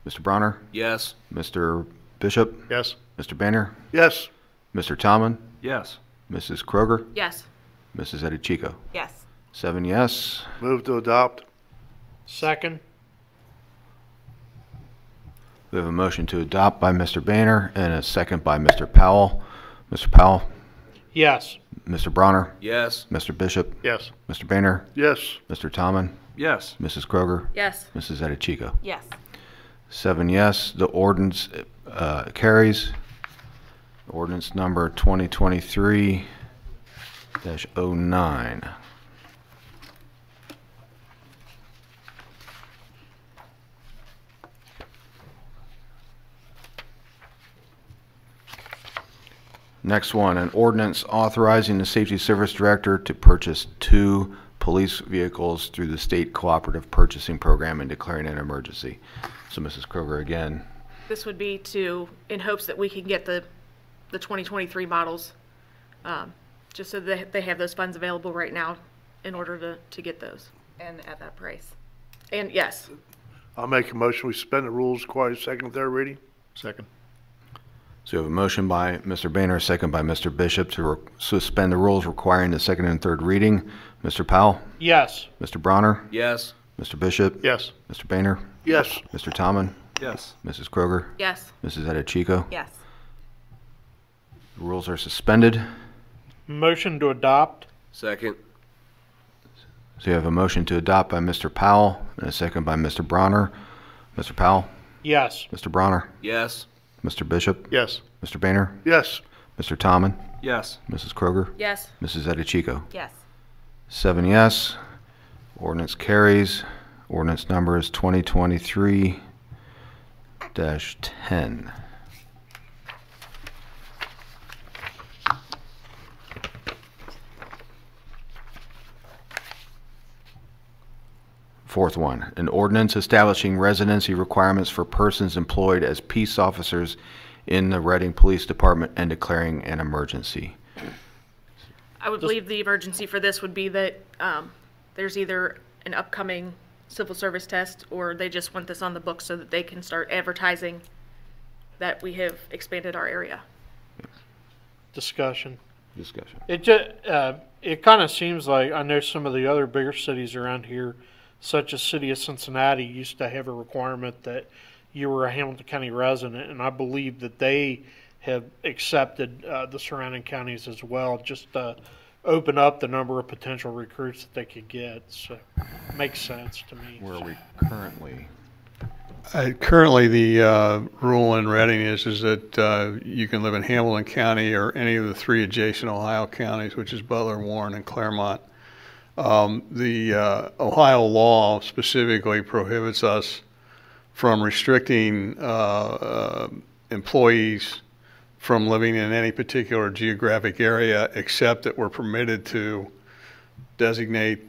Mr. Bronner, Yes. Mr. Bishop, Yes. Mr. Boehner, Yes. Mr. Tomlin, Yes. Mrs. Kroger, Yes, Mrs. Edichico. Yes. Seven yes. Move to adopt. Second. We have a motion to adopt by Mr. Boehner and a second by Mr. Powell. Mr. Powell, Yes. Mr. Bronner, Yes. Mr. Bishop, Yes. Mr. Boehner, Yes. Mr. Tomlin, Yes. Mrs. Kroger, yes, Mrs. Edichico. Yes. Seven yes, the ordinance uh, carries. Ordinance number 2023-09. Next one, an ordinance authorizing the Safety Service Director to purchase two police vehicles through the State Cooperative Purchasing Program and declaring an emergency. So Mrs. Kroger, again, this would be to, in hopes that we can get the, the 2023 models, um, just so that they have those funds available right now in order to, to get those. And at that price. And yes, I'll make a motion. We suspend the rules requiring second and third reading. Second. So we have a motion by Mr. Boehner, a second by Mr. Bishop to re- suspend the rules requiring the second and third reading. Mr. Powell, Yes. Mr. Bronner, Yes. Mr. Bishop, Yes. Mr. Boehner, Yes. Mr. Tomlin, Yes. Mrs. Kroger, yes, Mrs. Edichico. Yes. The rules are suspended. Motion to adopt. Second. So you have a motion to adopt by Mr. Powell and a second by Mr. Bronner. Mr. Powell, Yes. Mr. Bronner, Yes. Mr. Bishop, Yes. Mr. Boehner, Yes. Mr. Tomlin, Yes. Mrs. Kroger, yes, Mrs. Edichico. Yes. Seven yes. Ordinance carries. Ordinance number is 2023-10. Fourth one, an ordinance establishing residency requirements for persons employed as peace officers in the Reading Police Department and declaring an emergency. I would believe the emergency for this would be that, um, there's either an upcoming civil service test, or they just want this on the books so that they can start advertising that we have expanded our area. Discussion. Discussion. It ju, uh, it kind of seems like, I know some of the other bigger cities around here, such as city of Cincinnati, used to have a requirement that you were a Hamilton County resident, and I believe that they have accepted, uh, the surrounding counties as well, just to open up the number of potential recruits that they could get, so, makes sense to me. Where are we currently? Uh, Currently, the uh, rule in Reading is, is that uh, you can live in Hamilton County or any of the three adjacent Ohio counties, which is Butler, Warren, and Clermont. Um, The uh, Ohio law specifically prohibits us from restricting uh, uh, employees from living in any particular geographic area, except that we're permitted to designate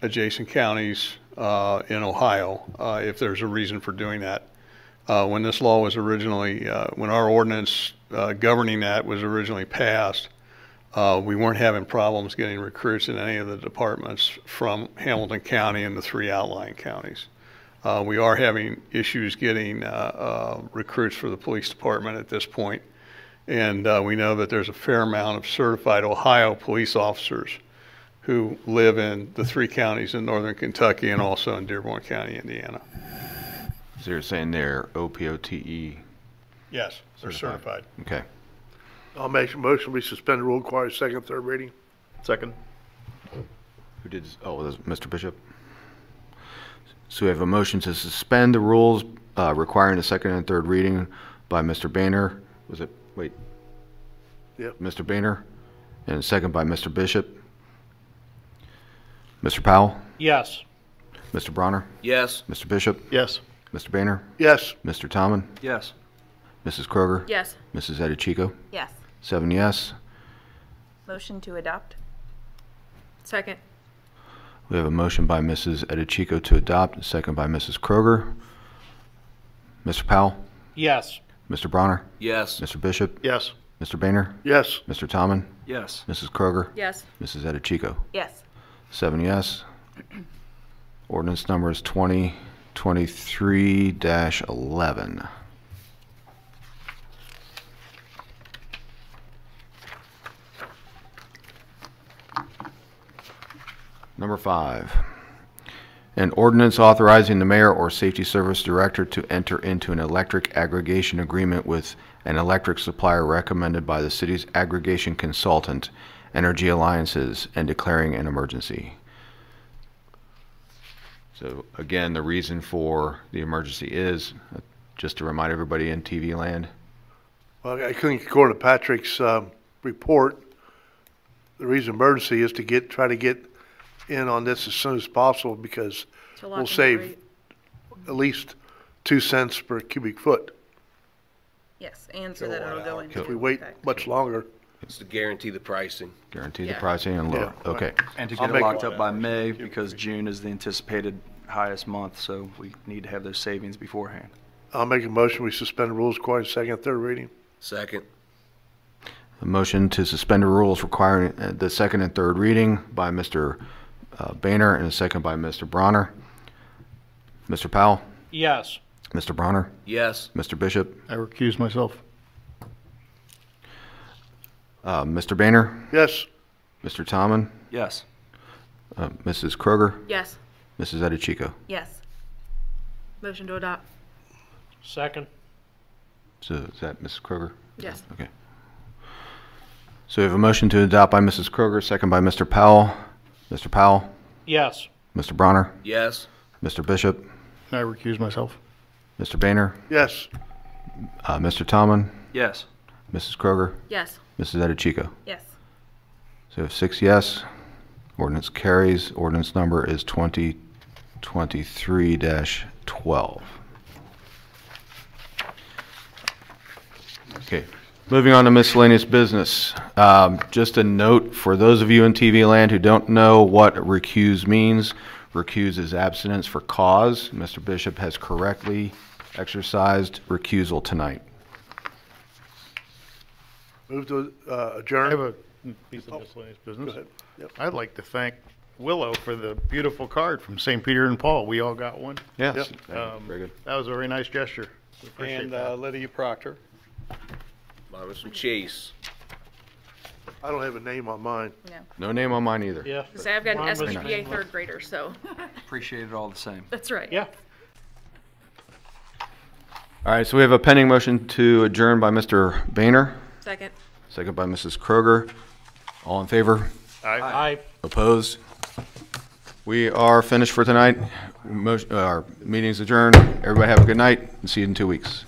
adjacent counties uh, in Ohio, uh, if there's a reason for doing that. Uh, When this law was originally, when our ordinance governing that was originally passed, uh, we weren't having problems getting recruits in any of the departments from Hamilton County and the three outlying counties. Uh, We are having issues getting uh, uh, recruits for the police department at this point, and uh, we know that there's a fair amount of certified Ohio police officers who live in the three counties in northern Kentucky and also in Dearborn County, Indiana. So you're saying they're OPOTA? Yes, they're certified. Okay. I'll make a motion, we suspend the rule, require second, third reading. Second. Who did, oh, was Mr. Bishop? So we have a motion to suspend the rules uh, requiring a second and third reading by Mr. Boehner. Was it, wait, Yep. Mr. Boehner? And a second by Mr. Bishop. Mr. Powell? Yes. Mr. Bronner? Yes. Mr. Bishop? Yes. Mr. Boehner? Yes. Mr. Tomlin? Yes. Mrs. Kroger? Yes. Mrs. Edichico? Yes. Seven yes. Motion to adopt? Second. We have a motion by Mrs. Edichico to adopt, a second by Mrs. Kroger. Mr. Powell? Yes. Mr. Bronner? Yes. Mr. Bishop? Yes. Mr. Boehner? Yes. Mr. Tomlin? Yes. Mrs. Kroger? Yes. Mrs. Edichico? Yes. Seven yes. Ordinance number is 2023-11. Number five, an ordinance authorizing the mayor or safety service director to enter into an electric aggregation agreement with an electric supplier recommended by the city's aggregation consultant, Energy Alliances, and declaring an emergency. So again, the reason for the emergency is, uh, just to remind everybody in TV land, Well, I think according to Patrick's, um, report, the reason emergency is to get, try to get in on this as soon as possible because To we'll save rate. at least two cents per cubic foot. Yes, and so that it'll go into. If we wait effect. much longer, It's to guarantee the pricing. guarantee the Yeah. pricing and lower, Yeah. okay. And to I'll get it make- locked up by May, because June is the anticipated highest month, so we need to have those savings beforehand. I'll make a motion, we suspend the rules, requiring second, and third reading. Second. A motion to suspend the rules requiring uh, the second and third reading by Mr. uh, Boehner and a second by Mr. Bronner. Mr. Powell? Yes. Mr. Bronner? Yes. Mr. Bishop? I recuse myself. Uh, Mr. Boehner? Yes. Mr. Tomlin? Yes. Uh, Mrs. Kroger? Yes. Mrs. Edichico? Yes. Motion to adopt. Second. So is that Mrs. Kroger? Yes. Okay. So we have a motion to adopt by Mrs. Kroger, second by Mr. Powell. Mr. Powell? Yes. Mr. Bronner? Yes. Mr. Bishop? I recuse myself. Mr. Boehner? Yes. Uh, Mr. Tomlin? Yes. Mrs. Kroger? Yes. Mrs. Edichico? Yes. So we six yes. Ordinance carries. Ordinance number is 2023-12. Okay, moving on to miscellaneous business. Um, Just a note for those of you in TV land who don't know what recuse means, recuse is abstinence for cause. Mr. Bishop has correctly exercised recusal tonight. Move to uh, I have adjourn. a piece of miscellaneous business. Go ahead. Yep. I'd like to thank Willow for the beautiful card from St. Peter and Paul. We all got one. Yes. Um, Very good. That was a very nice gesture. We appreciate And that. uh, Lydia Proctor. Mine was from Chase. I don't have a name on mine. No No name on mine either. Yeah. Say I've got an Mine was- SPPA third grader, so Appreciate it all the same. that's right. Yeah. All right, so we have a pending motion to adjourn by Mr. Boehner, Second. second by Mrs. Kroger. All in favor? I. Opposed? We are finished for tonight. Motion- uh, Our meeting's adjourned. Everybody have a good night and see you in two weeks.